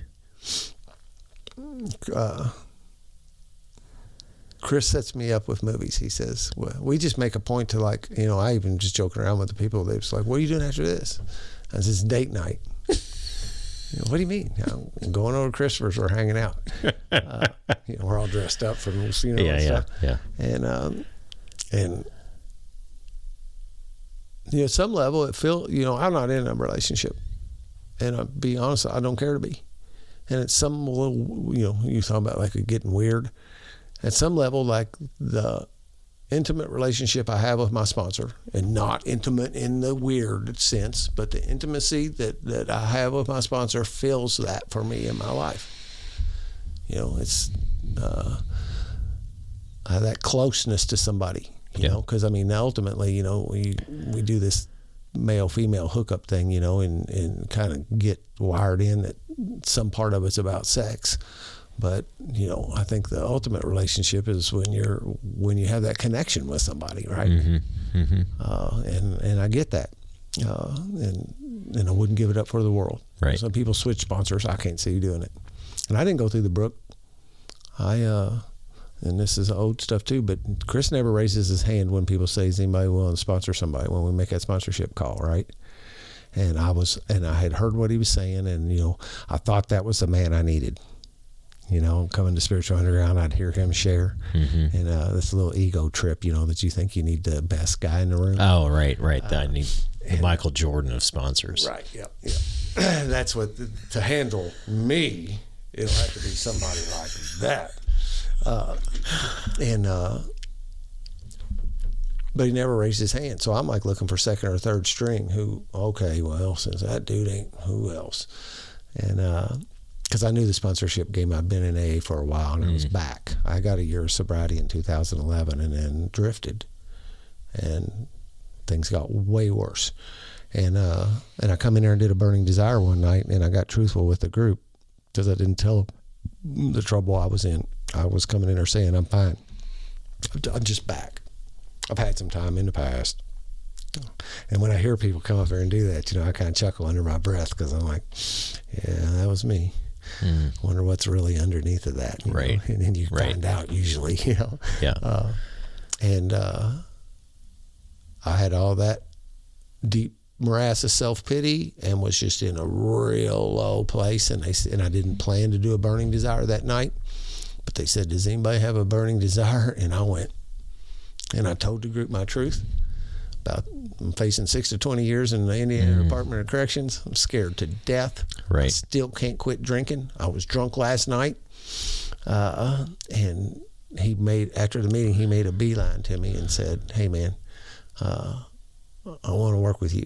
Uh, Chris sets me up with movies. He says, well, we just make a point to like, you know, I even just joking around with the people. They're just like, what are you doing after this? I said, it's date night. You know, what do you mean? I'm going over to Christopher's. We're hanging out. Uh, you know, we're all dressed up from the funeral Yeah, and yeah, stuff. yeah. And um, and you know, at some level, it feel you know, I'm not in a relationship, and I'll be honest, I don't care to be. And at some little, you know, you talking about like it getting weird. At some level, like the intimate relationship I have with my sponsor, and not intimate in the weird sense, but the intimacy that that I have with my sponsor fills that for me in my life. You know, it's uh, uh, that closeness to somebody. You Yeah. know, because I mean, ultimately, you know, we we do this male female hookup thing, you know, and and kind of get wired in that some part of it's about sex. But you know, I think the ultimate relationship is when you're when you have that connection with somebody, right? Mm-hmm. Mm-hmm. Uh, and and I get that, uh, and and I wouldn't give it up for the world. Right. Some people switch sponsors. I can't see you doing it. And I didn't go through the brook. I uh, and this is old stuff too. But Chris never raises his hand when people say, "Is anybody willing to sponsor somebody?" When we make that sponsorship call, right? And I was, and I had heard what he was saying, and you know, I thought that was the man I needed. You know, coming to Spiritual Underground, I'd hear him share, Mm-hmm. and uh, this little ego trip, you know, that you think you need the best guy in the room. Oh, right, right. I need the Michael Jordan of sponsors. Right. Yep. Yep. That's what to handle me. It'll have to be somebody like that. Uh, and uh, but he never raised his hand, so I'm like looking for second or third string. Who? Okay, well, since that dude ain't, who else? And because I knew the sponsorship game, I'd been in AA for a while, and I was back. I got a year of sobriety in 2011, and then drifted, and things got way worse. And uh, and I come in there and did a burning desire one night, and I got truthful with the group because I didn't tell them the trouble I was in. I was coming in there saying I'm fine. I'm just back. I've had some time in the past. And when I hear people come up there and do that, you know, I kind of chuckle under my breath because I'm like, yeah, that was me. Mm. Wonder what's really underneath of that. you know? Right. And then you Right. find out usually, you know. Yeah. Uh, and uh, I had all that deep morass of self pity and was just in a real low place. And they and I didn't plan to do a burning desire that night, but they said, "Does anybody have a burning desire?" And I went, and I told the group my truth about I'm facing six to twenty years in the Indiana Department of Corrections. I'm scared to death. I Right. still can't quit drinking. I was drunk last night, uh, and he made after the meeting he made a beeline to me and said, "Hey man, uh, I want to work with you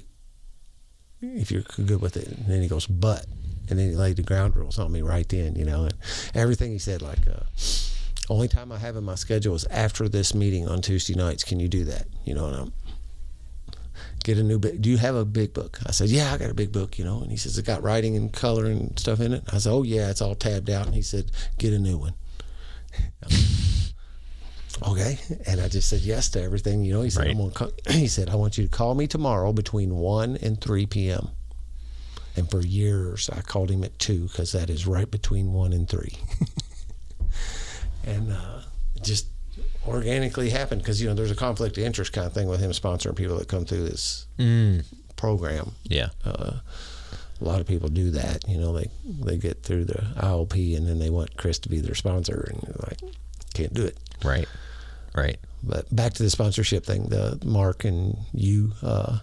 if you're good with it." And then he goes, "But," and then he laid the ground rules on me right then, you know, and everything he said like. Uh, only time I have in my schedule is after this meeting on Tuesday nights. Can you do that? You know, and I'm get a new book. Do you have a big book? I said, Yeah, I got a big book, you know. And he says, It got writing and color and stuff in it. I said, Oh, yeah, it's all tabbed out. And he said, Get a new one. okay. And I just said yes to everything, you know. He said, Right. I'm gonna call, He said, I want you to call me tomorrow between 1 and 3 p.m. And for years, I called him at 2 because that is right between 1 and 3. and uh, just organically happened because you know there's a conflict of interest kind of thing with him sponsoring people that come through this Mm, program. yeah. Uh, a lot of people do that. You know, they they get through the IOP and then they want Chris to be their sponsor, and you're like, can't do it. Right. Right. But back to the sponsorship thing, the Mark and you. Uh,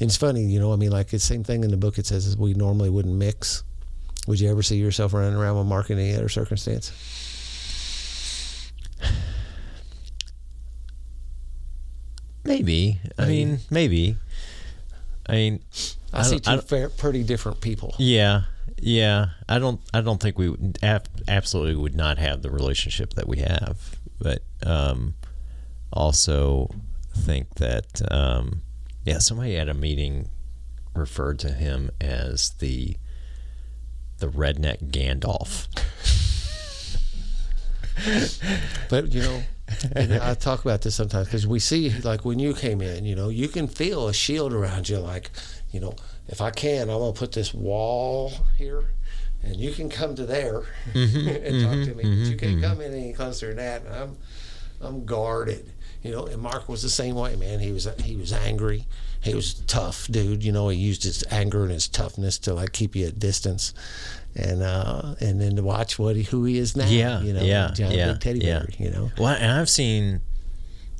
it's funny, you know. I mean, like it's the same thing in the book. It says we normally wouldn't mix. Would you ever see yourself running around with Mark in any other circumstance? Maybe. I Maybe. mean, maybe. I mean, I, I see two I fair, pretty different people. yeah, yeah. I don't. I don't think we would, ab- absolutely would not have the relationship that we have, but um, also think that um, yeah, somebody at a meeting referred to him as the the redneck Gandalf. But you know, and I talk about this sometimes because we see like when you came in, you know, you can feel a shield around you. Like, you know, if I can, I'm gonna put this wall here, and you can come to there mm-hmm. and talk to me. but mm-hmm. you can't mm-hmm. come in any closer than that. I'm, I'm guarded. You know, and Mark was the same way, man. He was he was angry. He was tough dude. You know, he used his anger and his toughness to like keep you at distance. And uh, and then to watch what he, who he is now, Yeah, you know, yeah, giant yeah, big teddy yeah. bear, you know. Well, and I've seen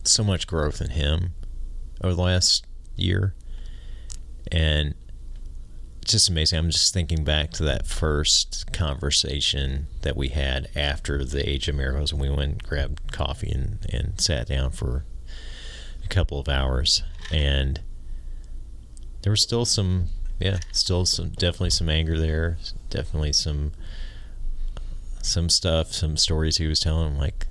so much growth in him over the last year, and just amazing. I'm just thinking back to that first conversation that we had after the Age of Miracles, and we went and grabbed coffee and, and sat down for a couple of hours, and there was still some, yeah, still some, definitely some anger there, definitely some some stuff, some stories he was telling. I'm like,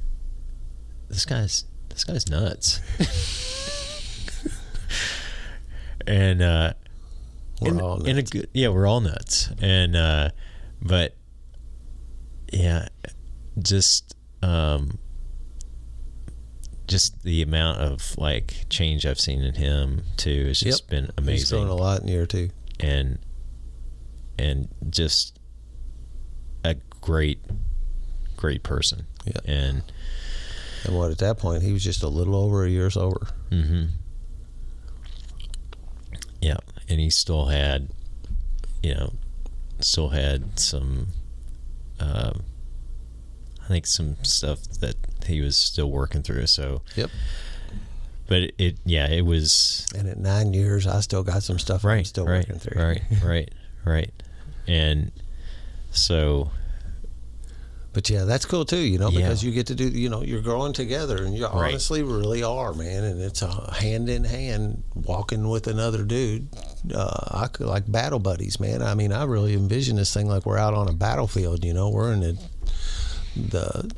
this guy's this guy's nuts. and uh, We're in, all in a good yeah, we're all nuts. And uh, but yeah, just um, just the amount of like change I've seen in him too has just Yep. been amazing. He's grown a lot in year two. and and just a great great person Yeah. and And what at that point he was just a little over a year sober. hmm yeah and he still had you know still had some um i think some stuff that he was still working through so Yep. but it, it yeah it was And at nine years, I still got some stuff I'm still right working through. right right right and so But yeah, that's cool too, you know, Yeah. because you get to do, you know, you're growing together and you Right. honestly really are, man. And it's a hand in hand walking with another dude. Uh, I could like battle buddies, man. I mean, I really envision this thing like we're out on a battlefield, you know, we're in the, the,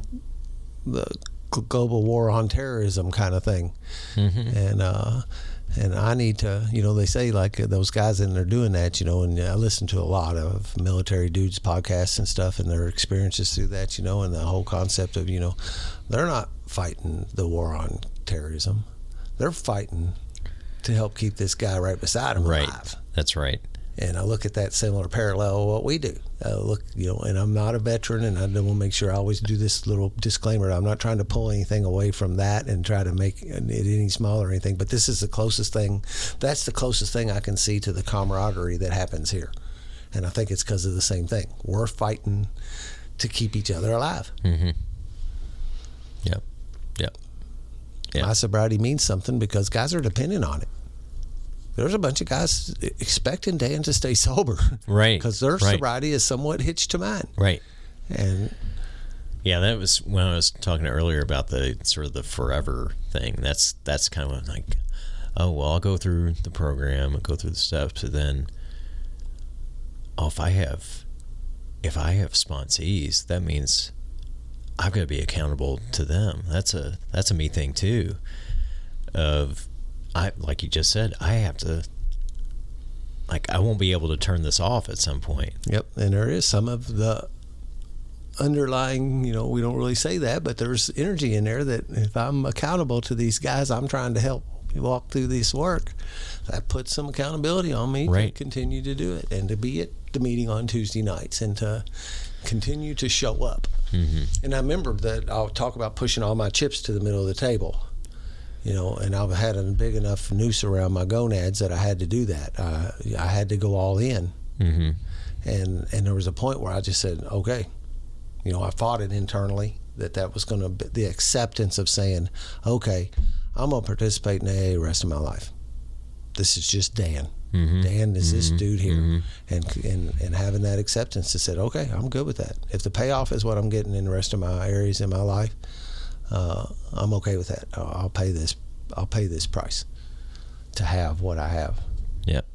the global war on terrorism kind of thing. mhm. and uh and I need to, you know, they say like uh, those guys in there doing that, you know, and I listen to a lot of military dudes podcasts and stuff and their experiences through that, you know, and the whole concept of, you know, they're not fighting the war on terrorism. They're fighting to help keep this guy right beside him right alive. that's right And I look at that similar parallel of what we do. Uh, look, you know, and I'm not a veteran, and I want to make sure I always do this little disclaimer. I'm not trying to pull anything away from that and try to make it any smaller or anything. But this is the closest thing. That's the closest thing I can see to the camaraderie that happens here, and I think it's because of the same thing. We're fighting to keep each other alive. mm-hmm. yep yep Yeah. My sobriety means something because guys are dependent on it. There's a bunch of guys expecting Dan to stay sober right because their right sobriety is somewhat hitched to mine. right And Yeah, that was when I was talking earlier about the sort of the forever thing. That's that's kind of like, oh well, I'll go through the program, I'll go through the steps, and then, oh, if I have, if I have sponsees, that means I've got to be accountable to them. That's a that's a me thing too. Of, I like you just said, I have to. Like I won't be able to turn this off at some point. Yep, and there is some of the underlying, you know, we don't really say that, but there's energy in there that if I'm accountable to these guys I'm trying to help walk through this work, that puts some accountability on me Right. to continue to do it and to be at the meeting on Tuesday nights and to continue to show up. hmm And I remember that I'll talk about pushing all my chips to the middle of the table. You know, and I've had a big enough noose around my gonads that I had to do that. Uh, I had to go all in, hmm and and there was a point where I just said, okay, you know, I fought it internally that that was going to be the acceptance of saying, okay, I'm going to participate in AA the rest of my life. This is just Dan. hmm Dan is this dude here, mhm. and and and having that acceptance to said, okay, I'm good with that. If the payoff is what I'm getting in the rest of my areas in my life, uh, I'm okay with that. I'll pay this. I'll pay this price to have what I have. Yep.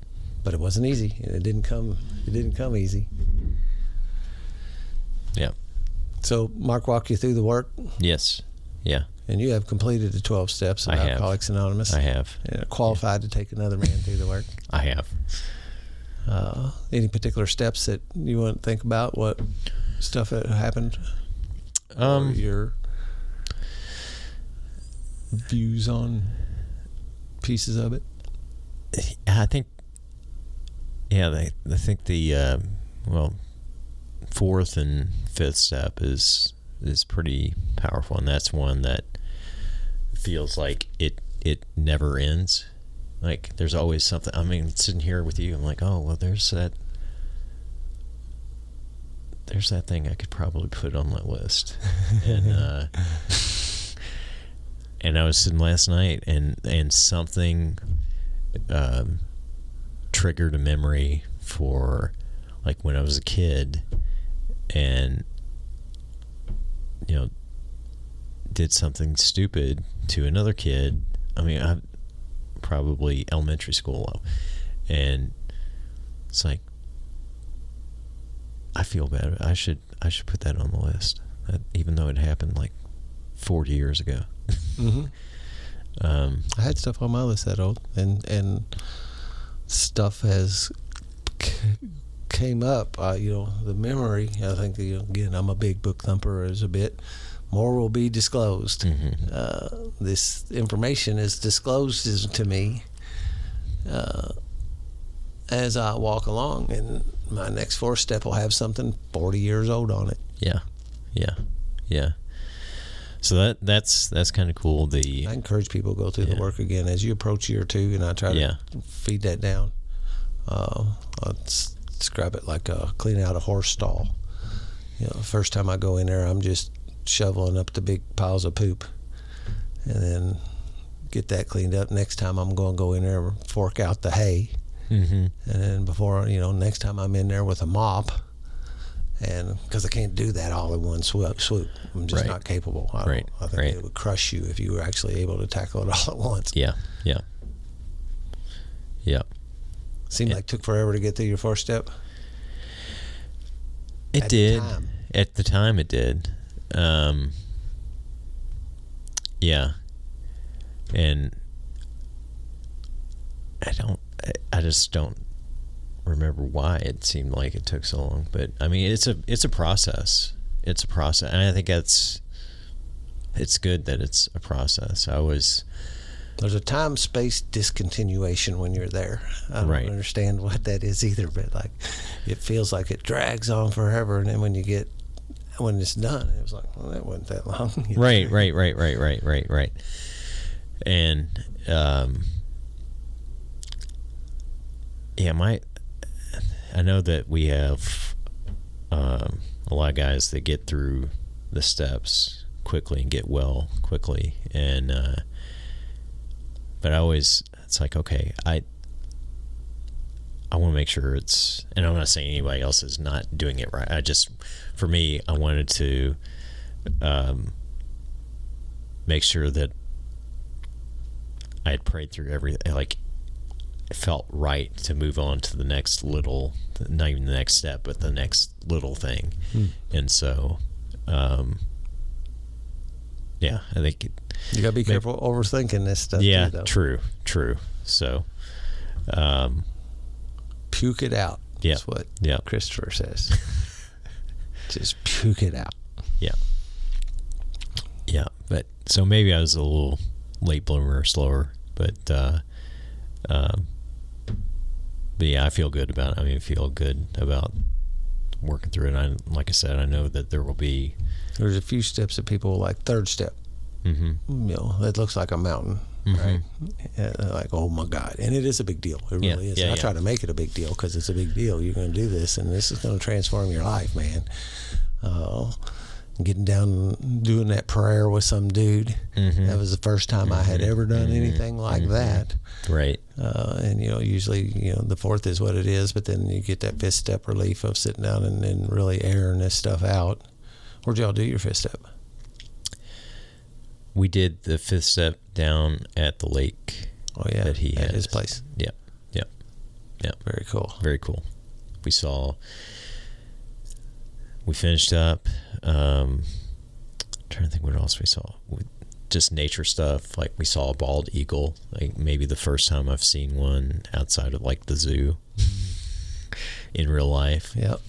But it wasn't easy. It didn't come. It didn't come easy. Yep. So Mark walked you through the work, Yes. Yeah. and you have completed the 12 steps of I have. Alcoholics Anonymous. I have. qualified to take another man through the work. I have. Uh, any particular steps that you want to think about? What stuff that happened? Um. your views on pieces of it? I think. Yeah, they, I think the uh, well, fourth and fifth step is is pretty powerful, and that's one that feels like it it never ends. Like there's always something. I mean, sitting here with you, I'm like, oh well, there's that. There's that thing I could probably put on my list, and uh, and I was sitting last night, and and something um, triggered a memory for like when I was a kid and you know did something stupid to another kid. I mean, I probably elementary school, and it's like I feel bad. I should I should put that on the list, even though it happened like forty years ago. Mm-hmm. Um, I had stuff on my list that old, and and stuff has c- came up. Uh, you know, the memory. I think you know, again, I'm a big book thumper. Is a bit more will be disclosed. mhm. Uh, this information is disclosed to me uh, as I walk along, and my next four step will have something 40 years old on it. Yeah, yeah, yeah. So that that's that's kind of cool. The I encourage people to go through Yeah. the work again as you approach year two, and I try to Yeah. feed that down. Uh, I'll describe it like uh, cleaning out a horse stall. You know, first time I go in there, I'm just shoveling up the big piles of poop, and then get that cleaned up. Next time, I'm going to go in there and fork out the hay, hmm and then before you know, next time I'm in there with a mop. And because I can't do that all in one swoop, swoop. I'm just Right. not capable. I, Right, I think right. it would crush you if you were actually able to tackle it all at once. yeah, yeah, yeah. Seemed Yeah. like it took forever to get through your first step. It At did time. at the time. It did. Um, yeah, and I don't. I- I just don't remember why it seemed like it took so long. But I mean, it's a it's a process. It's a process, and I think that's it's good that it's a process. I was There's a time space discontinuation when you're there. I don't Right. understand what that is either, but like it feels like it drags on forever, and then when you get when it's done, it was like, well, that wasn't that long. you know? right, right, right, right, right, right, right. And um, yeah, my I know that we have um, a lot of guys that get through the steps quickly and get well quickly, and uh, but I always it's like okay, I I want to make sure it's, and I'm not saying anybody else is not doing it right. I just, for me, I wanted to um, make sure that I had prayed through everything. Like, felt right to move on to the next little, not even the next step, but the next little thing. Hmm. And so, um, yeah, I think, it, You gotta be careful overthinking this stuff. yeah, too, true, true. So, um, Puke it out. Yeah. That's what yeah, Christopher says. Just puke it out. yeah, yeah. but so maybe I was a little late bloomer or slower, but, uh, um, but yeah, I feel good about it. I mean, feel good about working through it. I like I said, I know that there will be. There's a few steps that people like. Third step, hmm you know, it looks like a mountain, Mhm. right? And like, oh my God. And it is a big deal. It Yeah, really is. yeah, And I yeah. try to make it a big deal because it's a big deal. You're going to do this and this is going to transform your life, man. Uh, getting down and doing that prayer with some dude. Mhm. That was the first time I had ever done anything like that. Right. Uh, and you know, usually, you know, the fourth is what it is, but then you get that fifth step relief of sitting down and, and really airing this stuff out. Where'd y'all do your fifth step? We did the fifth step down at the lake. Oh yeah, That he at his place. Yep. Yep. Yep. Very cool. Very cool. We saw. We finished up. Um, trying to think what else we saw. We, just nature stuff. Like we saw a bald eagle. Like maybe the first time I've seen one outside of like the zoo in real life, Yep.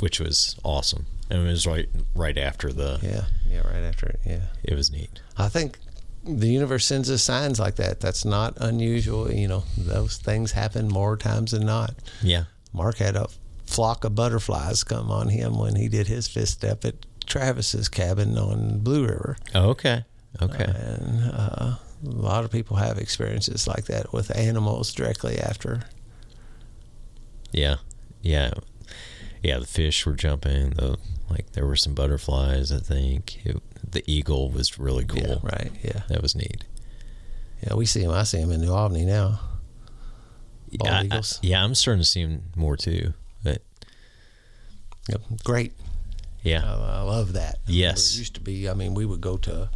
which was awesome. And it was right right after the. Yeah. Yeah. Right after it. Yeah. It was neat. I think the universe sends us signs like that. That's not unusual. You know, those things happen more times than not. Yeah. Mark had a flock of butterflies come on him when he did his fifth step at Travis's cabin on Blue River. Oh, okay. Okay. And uh, a lot of people have experiences like that with animals directly after. Yeah, yeah, yeah. The fish were jumping. The like there were some butterflies. I think it, the eagle was really cool. Yeah, right. Yeah. That was neat. Yeah, we see him. I see him in New Albany now. Bald I- I- eagles. yeah, I'm starting to see them more too. But Yep. Great. yeah, I, I love that. Yes. It used to be, I mean, we would go to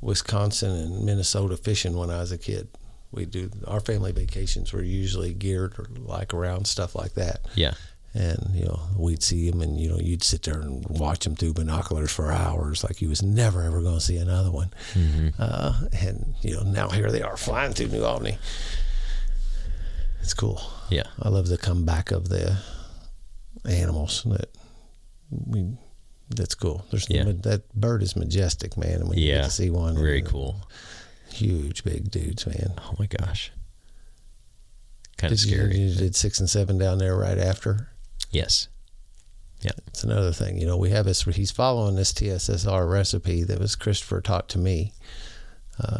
Wisconsin and Minnesota fishing when I was a kid. We do our family vacations were usually geared or like around stuff like that. yeah, And you know, we'd see them, and you know, you'd sit there and watch them through binoculars for hours, like you was never ever going to see another one. hmm Uh, and you know, now here they are flying through New Albany. It's cool. yeah, I love the comeback of the animals that we. That's cool. There's Yeah. that bird is majestic, man. And when you get to see one, very uh, cool. huge, big dudes, man. Oh my gosh, kind of Did you, scary. you did six and seven down there right after. Yes. Yeah, it's another thing, you know. We have this. He's following this TSSR recipe that was Christopher taught to me,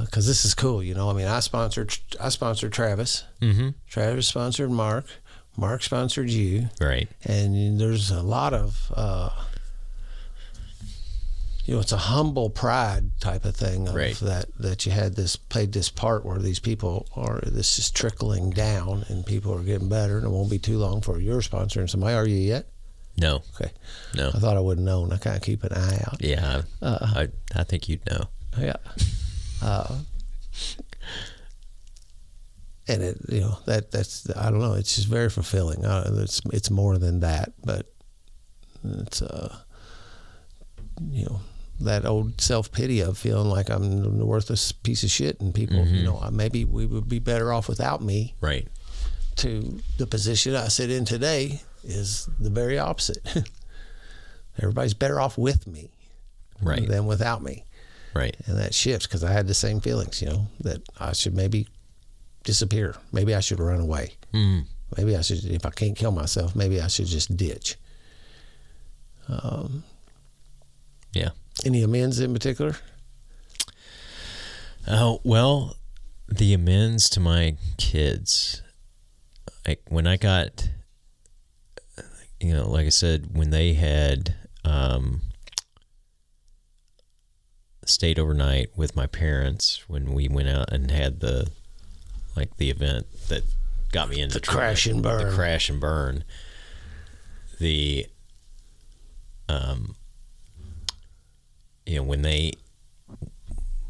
because this is cool. You know, I mean, I sponsored. I sponsored Travis. Mm-hmm. Travis sponsored Mark. Mark sponsored you. Right. and there's a lot of uh, you know it's a humble pride type of thing of Right. that that you had this played this part where these people are this is trickling down and people are getting better and it won't be too long for you're sponsoring somebody are you yet No. Okay. No. i thought i would have known i kind of keep an eye out Yeah. uh, I I think you'd know. yeah uh, and it you know that that's i don't know it's just very fulfilling uh, it's it's more than that but it's uh you know that old self-pity of feeling like i'm a worthless piece of shit and people you Mhm. know maybe we would be better off without me Right. to the position i sit in today is the very opposite everybody's better off with me Right. than without me Right. and that shifts because I had the same feelings, you know, that I should maybe disappear. Maybe I should run away. Mm. Maybe I should, if I can't kill myself, maybe I should just ditch. Um, Yeah. any amends in particular? Oh well, the amends to my kids. Like when I got, you know, like I said, when they had um, stayed overnight with my parents when we went out and had the like the event that got me into The crash and burn. the crash and burn. The um, you know, when they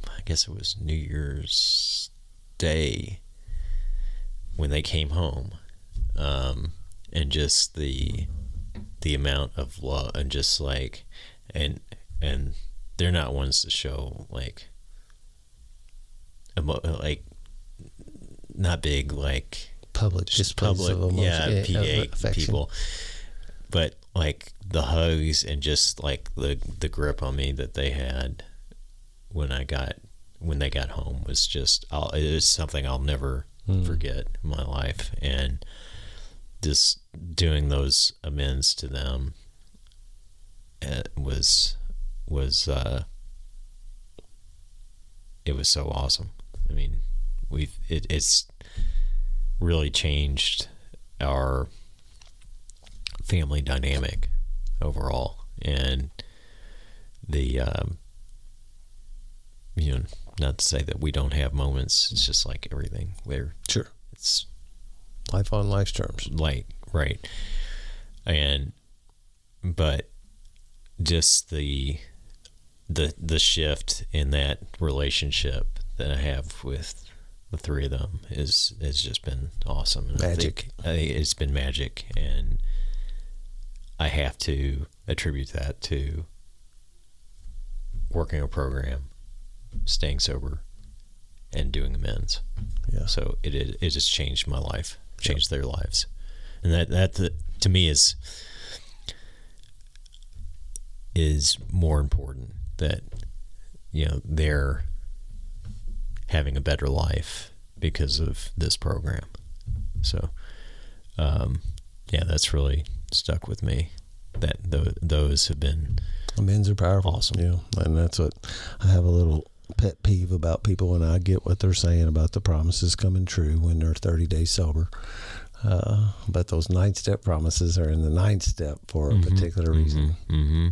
I guess it was New Year's Day when they came home, um, and just the the amount of love and just like and and they're not ones to show like emo- like not big like Public just public, yeah, of PA affection. people, but like the hugs and just like the the grip on me that they had when I got when they got home was just I'll, it is something I'll never Mm. forget in my life, and just doing those amends to them uh, was was uh, it was so awesome. I mean, we've it, it's really changed our family dynamic overall, and the um, you know not to say that we don't have moments. It's just like everything. Where Sure. it's Life on life's terms. like right and but just the the the shift in that relationship that I have with the three of them is has just been awesome. And I Magic. think, I think it's been magic, and I have to attribute that to working a program, staying sober, and doing amends. Yeah. So it it, it has changed my life, changed their lives, and that that that, to me is is more important that you know they're having a better life because of this program. So, um, yeah, that's really stuck with me. That th- those have been men's are powerful. Awesome. Yeah. And that's what I have a little pet peeve about people when I get what they're saying about the promises coming true when they're 30 days sober. Uh, but those nine step promises are in the ninth step for a particular reason. Mm-hmm.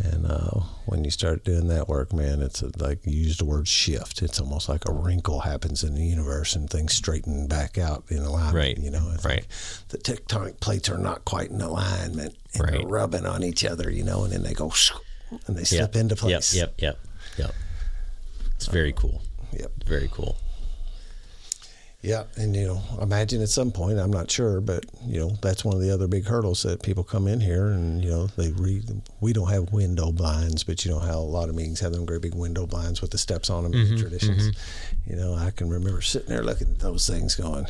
And uh, when you start doing that work, man, it's a, like you use the word shift. It's almost like a wrinkle happens in the universe and things straighten back out in alignment. Right. You know, it's Right. like the tectonic plates are not quite in alignment and they're Right. rubbing on each other, you know, and then they go and they slip into place. Yep, yep, yep, yep. It's very cool. Yep. Very cool. Yeah, and you know, imagine at some point, I'm not sure, but you know, that's one of the other big hurdles that people come in here and you know they read. We don't have window blinds, but you know how a lot of meetings have them great big window blinds with the steps on them, Mm-hmm, the traditions. You know, I can remember sitting there looking at those things, going,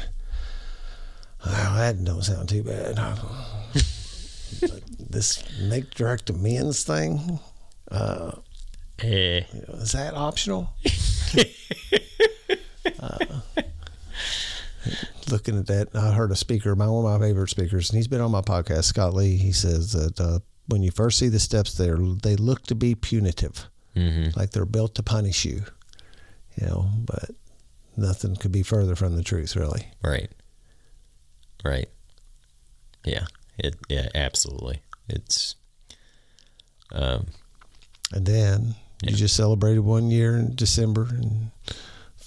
"Oh, that don't sound too bad." but this make direct amends thing uh, Eh, is that optional? Uh, looking at that, I heard a speaker, my one of my favorite speakers, and he's been on my podcast, Scott Lee. He says that uh, when you first see the steps there, they look to be punitive, mhm. like they're built to punish you, you know, but nothing could be further from the truth, really. Right. Right. Yeah. It. Yeah. Absolutely. It's. Um. And then you just celebrated one year in December and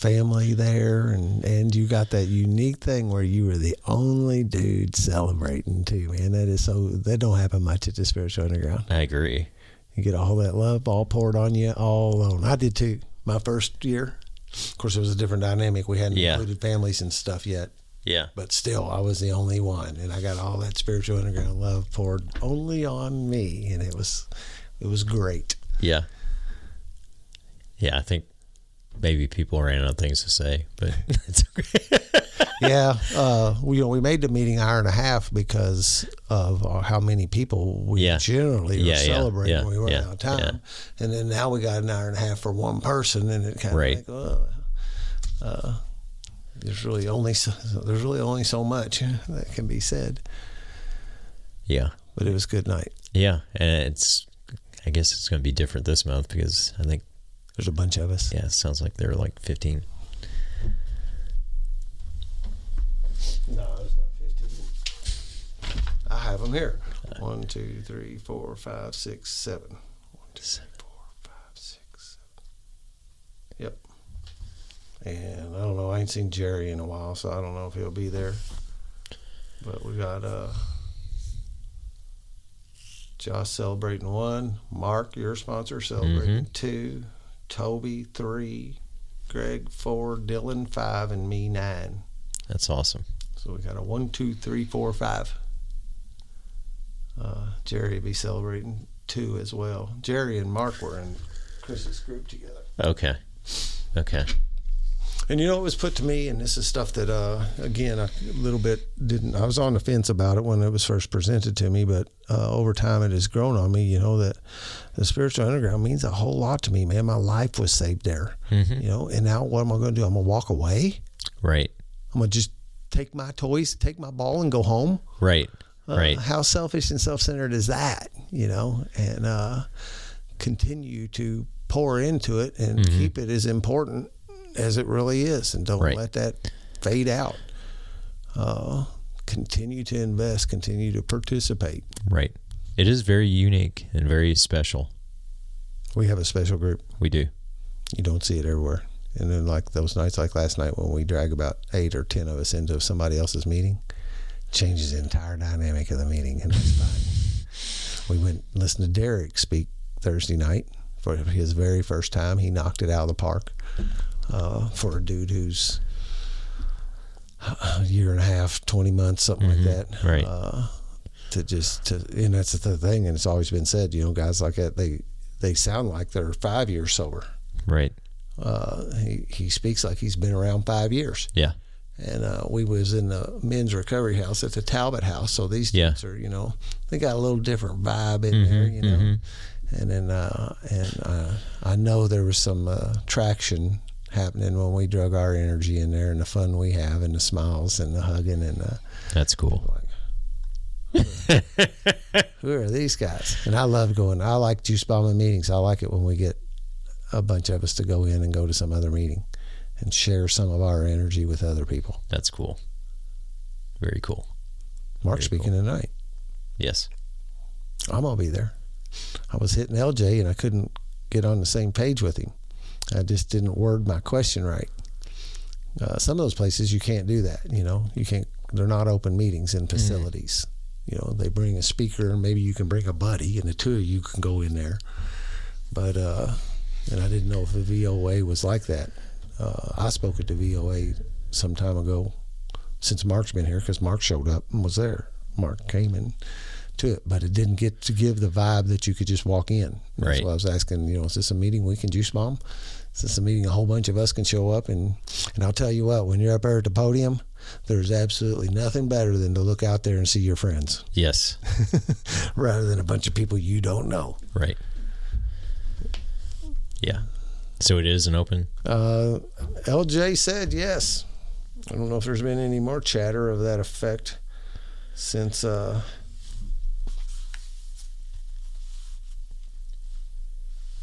family there and and you got that unique thing where you were the only dude celebrating too, man. That is so that don't happen much at the spiritual underground. I agree. You get all that love all poured on you all alone. I did too. My first year. Of course it was a different dynamic. We hadn't Yeah. included families and stuff yet. Yeah. But still I was the only one and I got all that spiritual underground love poured only on me and it was it was great. Yeah. Yeah. I think maybe people ran out of things to say, but it's okay. yeah, uh, we you know, we made the meeting hour and a half because of uh, how many people we Yeah. generally Yeah, were yeah, celebrating yeah, when we were out of time, and then now we got an hour and a half for one person, and it kind of Right. like, well, uh, there's really only so, there's really only so much that can be said, yeah. but it was good night. Yeah. And it's. I guess it's going to be different this month because I think There's a bunch of us. yeah, it sounds like there are like 15. No, it's not 15. I have them here. One, two, three, four, five, six, seven. One, two, three, four, five, six, seven. Yep. And I don't know. I ain't seen Jerry in a while, so I don't know if he'll be there. But we got uh, Josh celebrating one. Mark, your sponsor, celebrating two. Toby three. Greg four. Dylan five, and me nine. That's awesome. So we got a one, two, three, four, five. Uh, Jerry will be celebrating two as well. Jerry and Mark were in Chris's group together. Okay. Okay. And you know what was put to me, and this is stuff that, uh, again, a little bit didn't. I was on the fence about it when it was first presented to me, but uh, over time it has grown on me. You know that the spiritual underground means a whole lot to me, man. My life was saved there. Mhm. You know, and now what am I going to do? I'm going to walk away. Right. I'm gonna just take my toys, take my ball, and go home. Right. Uh, right. How selfish and self-centered is that? You know, and uh, continue to pour into it and keep it as important as it really is, and don't Right. let that fade out. Uh, continue to invest. Continue to participate. Right. It is very unique and very special. We have a special group. We do. You don't see it everywhere. And then, like those nights, like last night, when we drag about eight or ten of us into somebody else's meeting, changes the entire dynamic of the meeting, and that's fine. We went and listened to Derek speak Thursday night for his very first time. He knocked it out of the park uh, for a dude who's a year and a half, twenty months, something like that. Right. Uh, to just to, and that's the thing, and it's always been said. You know, guys like that, they they sound like they're five years sober. Right. Uh, he he speaks like he's been around five years. Yeah. And uh, we was in the men's recovery house at the Talbot House, so these Yeah. dudes are, you know, they got a little different vibe in there, you know. mhm. And then uh, and uh, I know there was some uh, traction happening when we drug our energy in there and the fun we have and the smiles and the hugging and uh, That's cool. who are these guys? And I love going. I like juice bombing meetings. I like it when we get a bunch of us to go in and go to some other meeting and share some of our energy with other people. That's cool. Very cool. Mark Very speaking tonight. Yes. I'm gonna be there. I was hitting LJ and I couldn't get on the same page with him. I just didn't word my question right. Uh, some of those places you can't do that. You know, you can't. They're not open meetings in facilities. You know, they bring a speaker and maybe you can bring a buddy and the two of you can go in there. But uh, and I didn't know if the VOA was like that. Uh, I spoke at the VOA some time ago since Mark's been here because Mark showed up and was there. Mark came in to it, but it didn't get to give the vibe that you could just walk in. That's Right. why I was asking, you know, is this a meeting we can juice bomb? Is the meeting a whole bunch of us can show up and and I'll tell you what, when you're up there at the podium, there's absolutely nothing better than to look out there and see your friends Yes. rather than a bunch of people you don't know. Right. Yeah. So it is an open. Uh, LJ said yes. I don't know if there's been any more chatter of that effect since uh,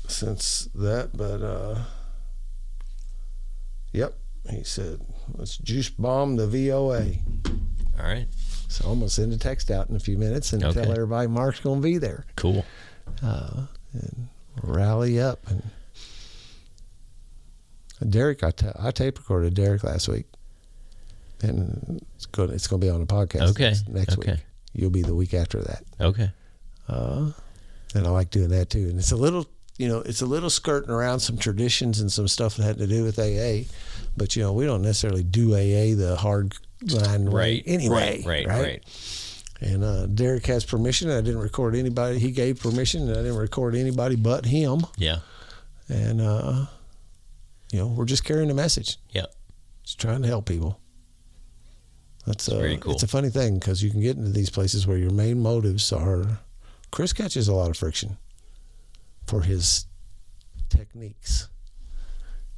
since that, but uh, yep, he said let's juice bomb the VOA. All right. So I'm gonna send a text out in a few minutes and Okay. tell everybody Mark's gonna be there. Cool. uh, and rally up. And Derek, I ta- I tape recorded Derek last week, and it's going it's going to be on the podcast. Okay, next, next okay. week. You'll be the week after that, Okay. uh, and I like doing that too. And it's a little. You know, it's a little skirting around some traditions and some stuff that had to do with AA, but you know, we don't necessarily do AA the hard line way Right. anyway. Right. Right. Right. And uh, Derek has permission. I didn't record anybody. He gave permission, and I didn't record anybody but him. Yeah. And uh, you know, we're just carrying a message. Yeah. Just trying to help people. That's uh, very cool. It's a funny thing because you can get into these places where your main motives are. Chris catches a lot of friction for his techniques.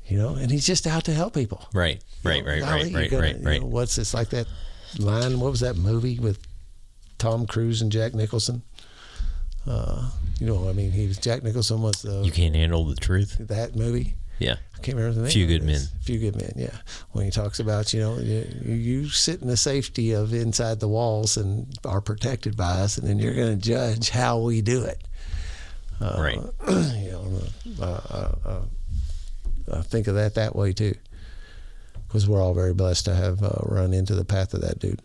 You know, and he's just out to help people. Right. You Right. know, Right. Right. Right. gonna- Right. you Right. know, what's it's like that line? What was that movie with Tom Cruise and Jack Nicholson? Uh, you know, I mean, he was Jack Nicholson was the You can't handle the truth. that movie. Yeah. I can't remember the name. Few Good. Men. Few good men. Yeah, when he talks about you know you, you sit in the safety of inside the walls and are protected by us, and then you're going to judge how we do it. Uh, Right. You know, uh, uh, uh, I think of that that way too, because we're all very blessed to have uh, run into the path of that dude,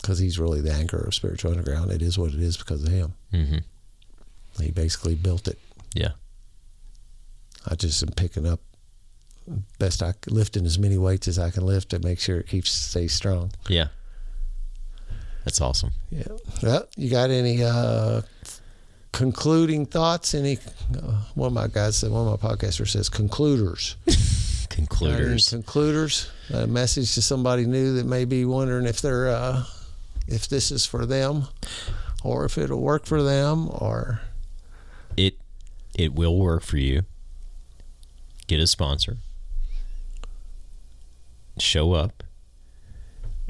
because he's really the anchor of spiritual underground. It is what it is because of him. Mm-hmm. He basically built it. Yeah. I just am picking up best I lifting as many weights as I can lift to make sure it keeps stays strong. Yeah. That's awesome. Yeah. Well, you got any uh, concluding thoughts? Any uh, one of my guys said one of my podcasters says concluders. Got any Concluders. concluders. A message to somebody new that may be wondering if they're uh, if this is for them, or if it'll work for them, or It it will work for you. Get a sponsor. Show up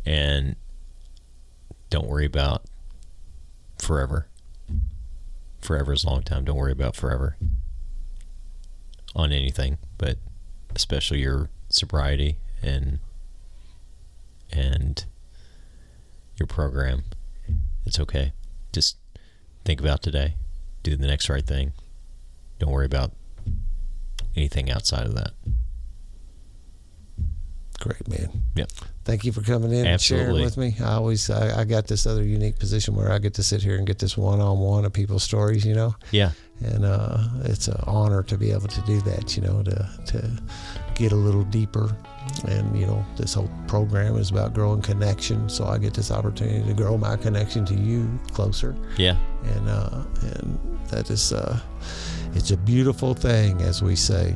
and don't worry about forever. Forever is a long time. Don't worry about forever on anything, but especially your sobriety and and your program. It's okay. Just think about today. Do the next right thing. Don't worry about anything outside of that. Great, man. Yep. Thank you for coming in Absolutely. and sharing with me. I always I, I got this other unique position where I get to sit here and get this one on one of people's stories, you know. Yeah. And uh, it's an honor to be able to do that, you know, to to get a little deeper. And you know, this whole program is about growing connection, so I get this opportunity to grow my connection to you closer. Yeah. And uh, and that is uh, it's a beautiful thing, as we say.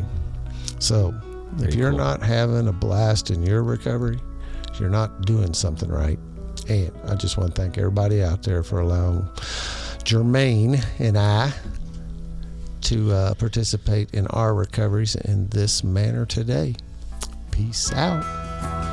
So, if you're cool. not having a blast in your recovery, you're not doing something right. And I just want to thank everybody out there for allowing Germane and I to uh, participate in our recoveries in this manner today. Peace out.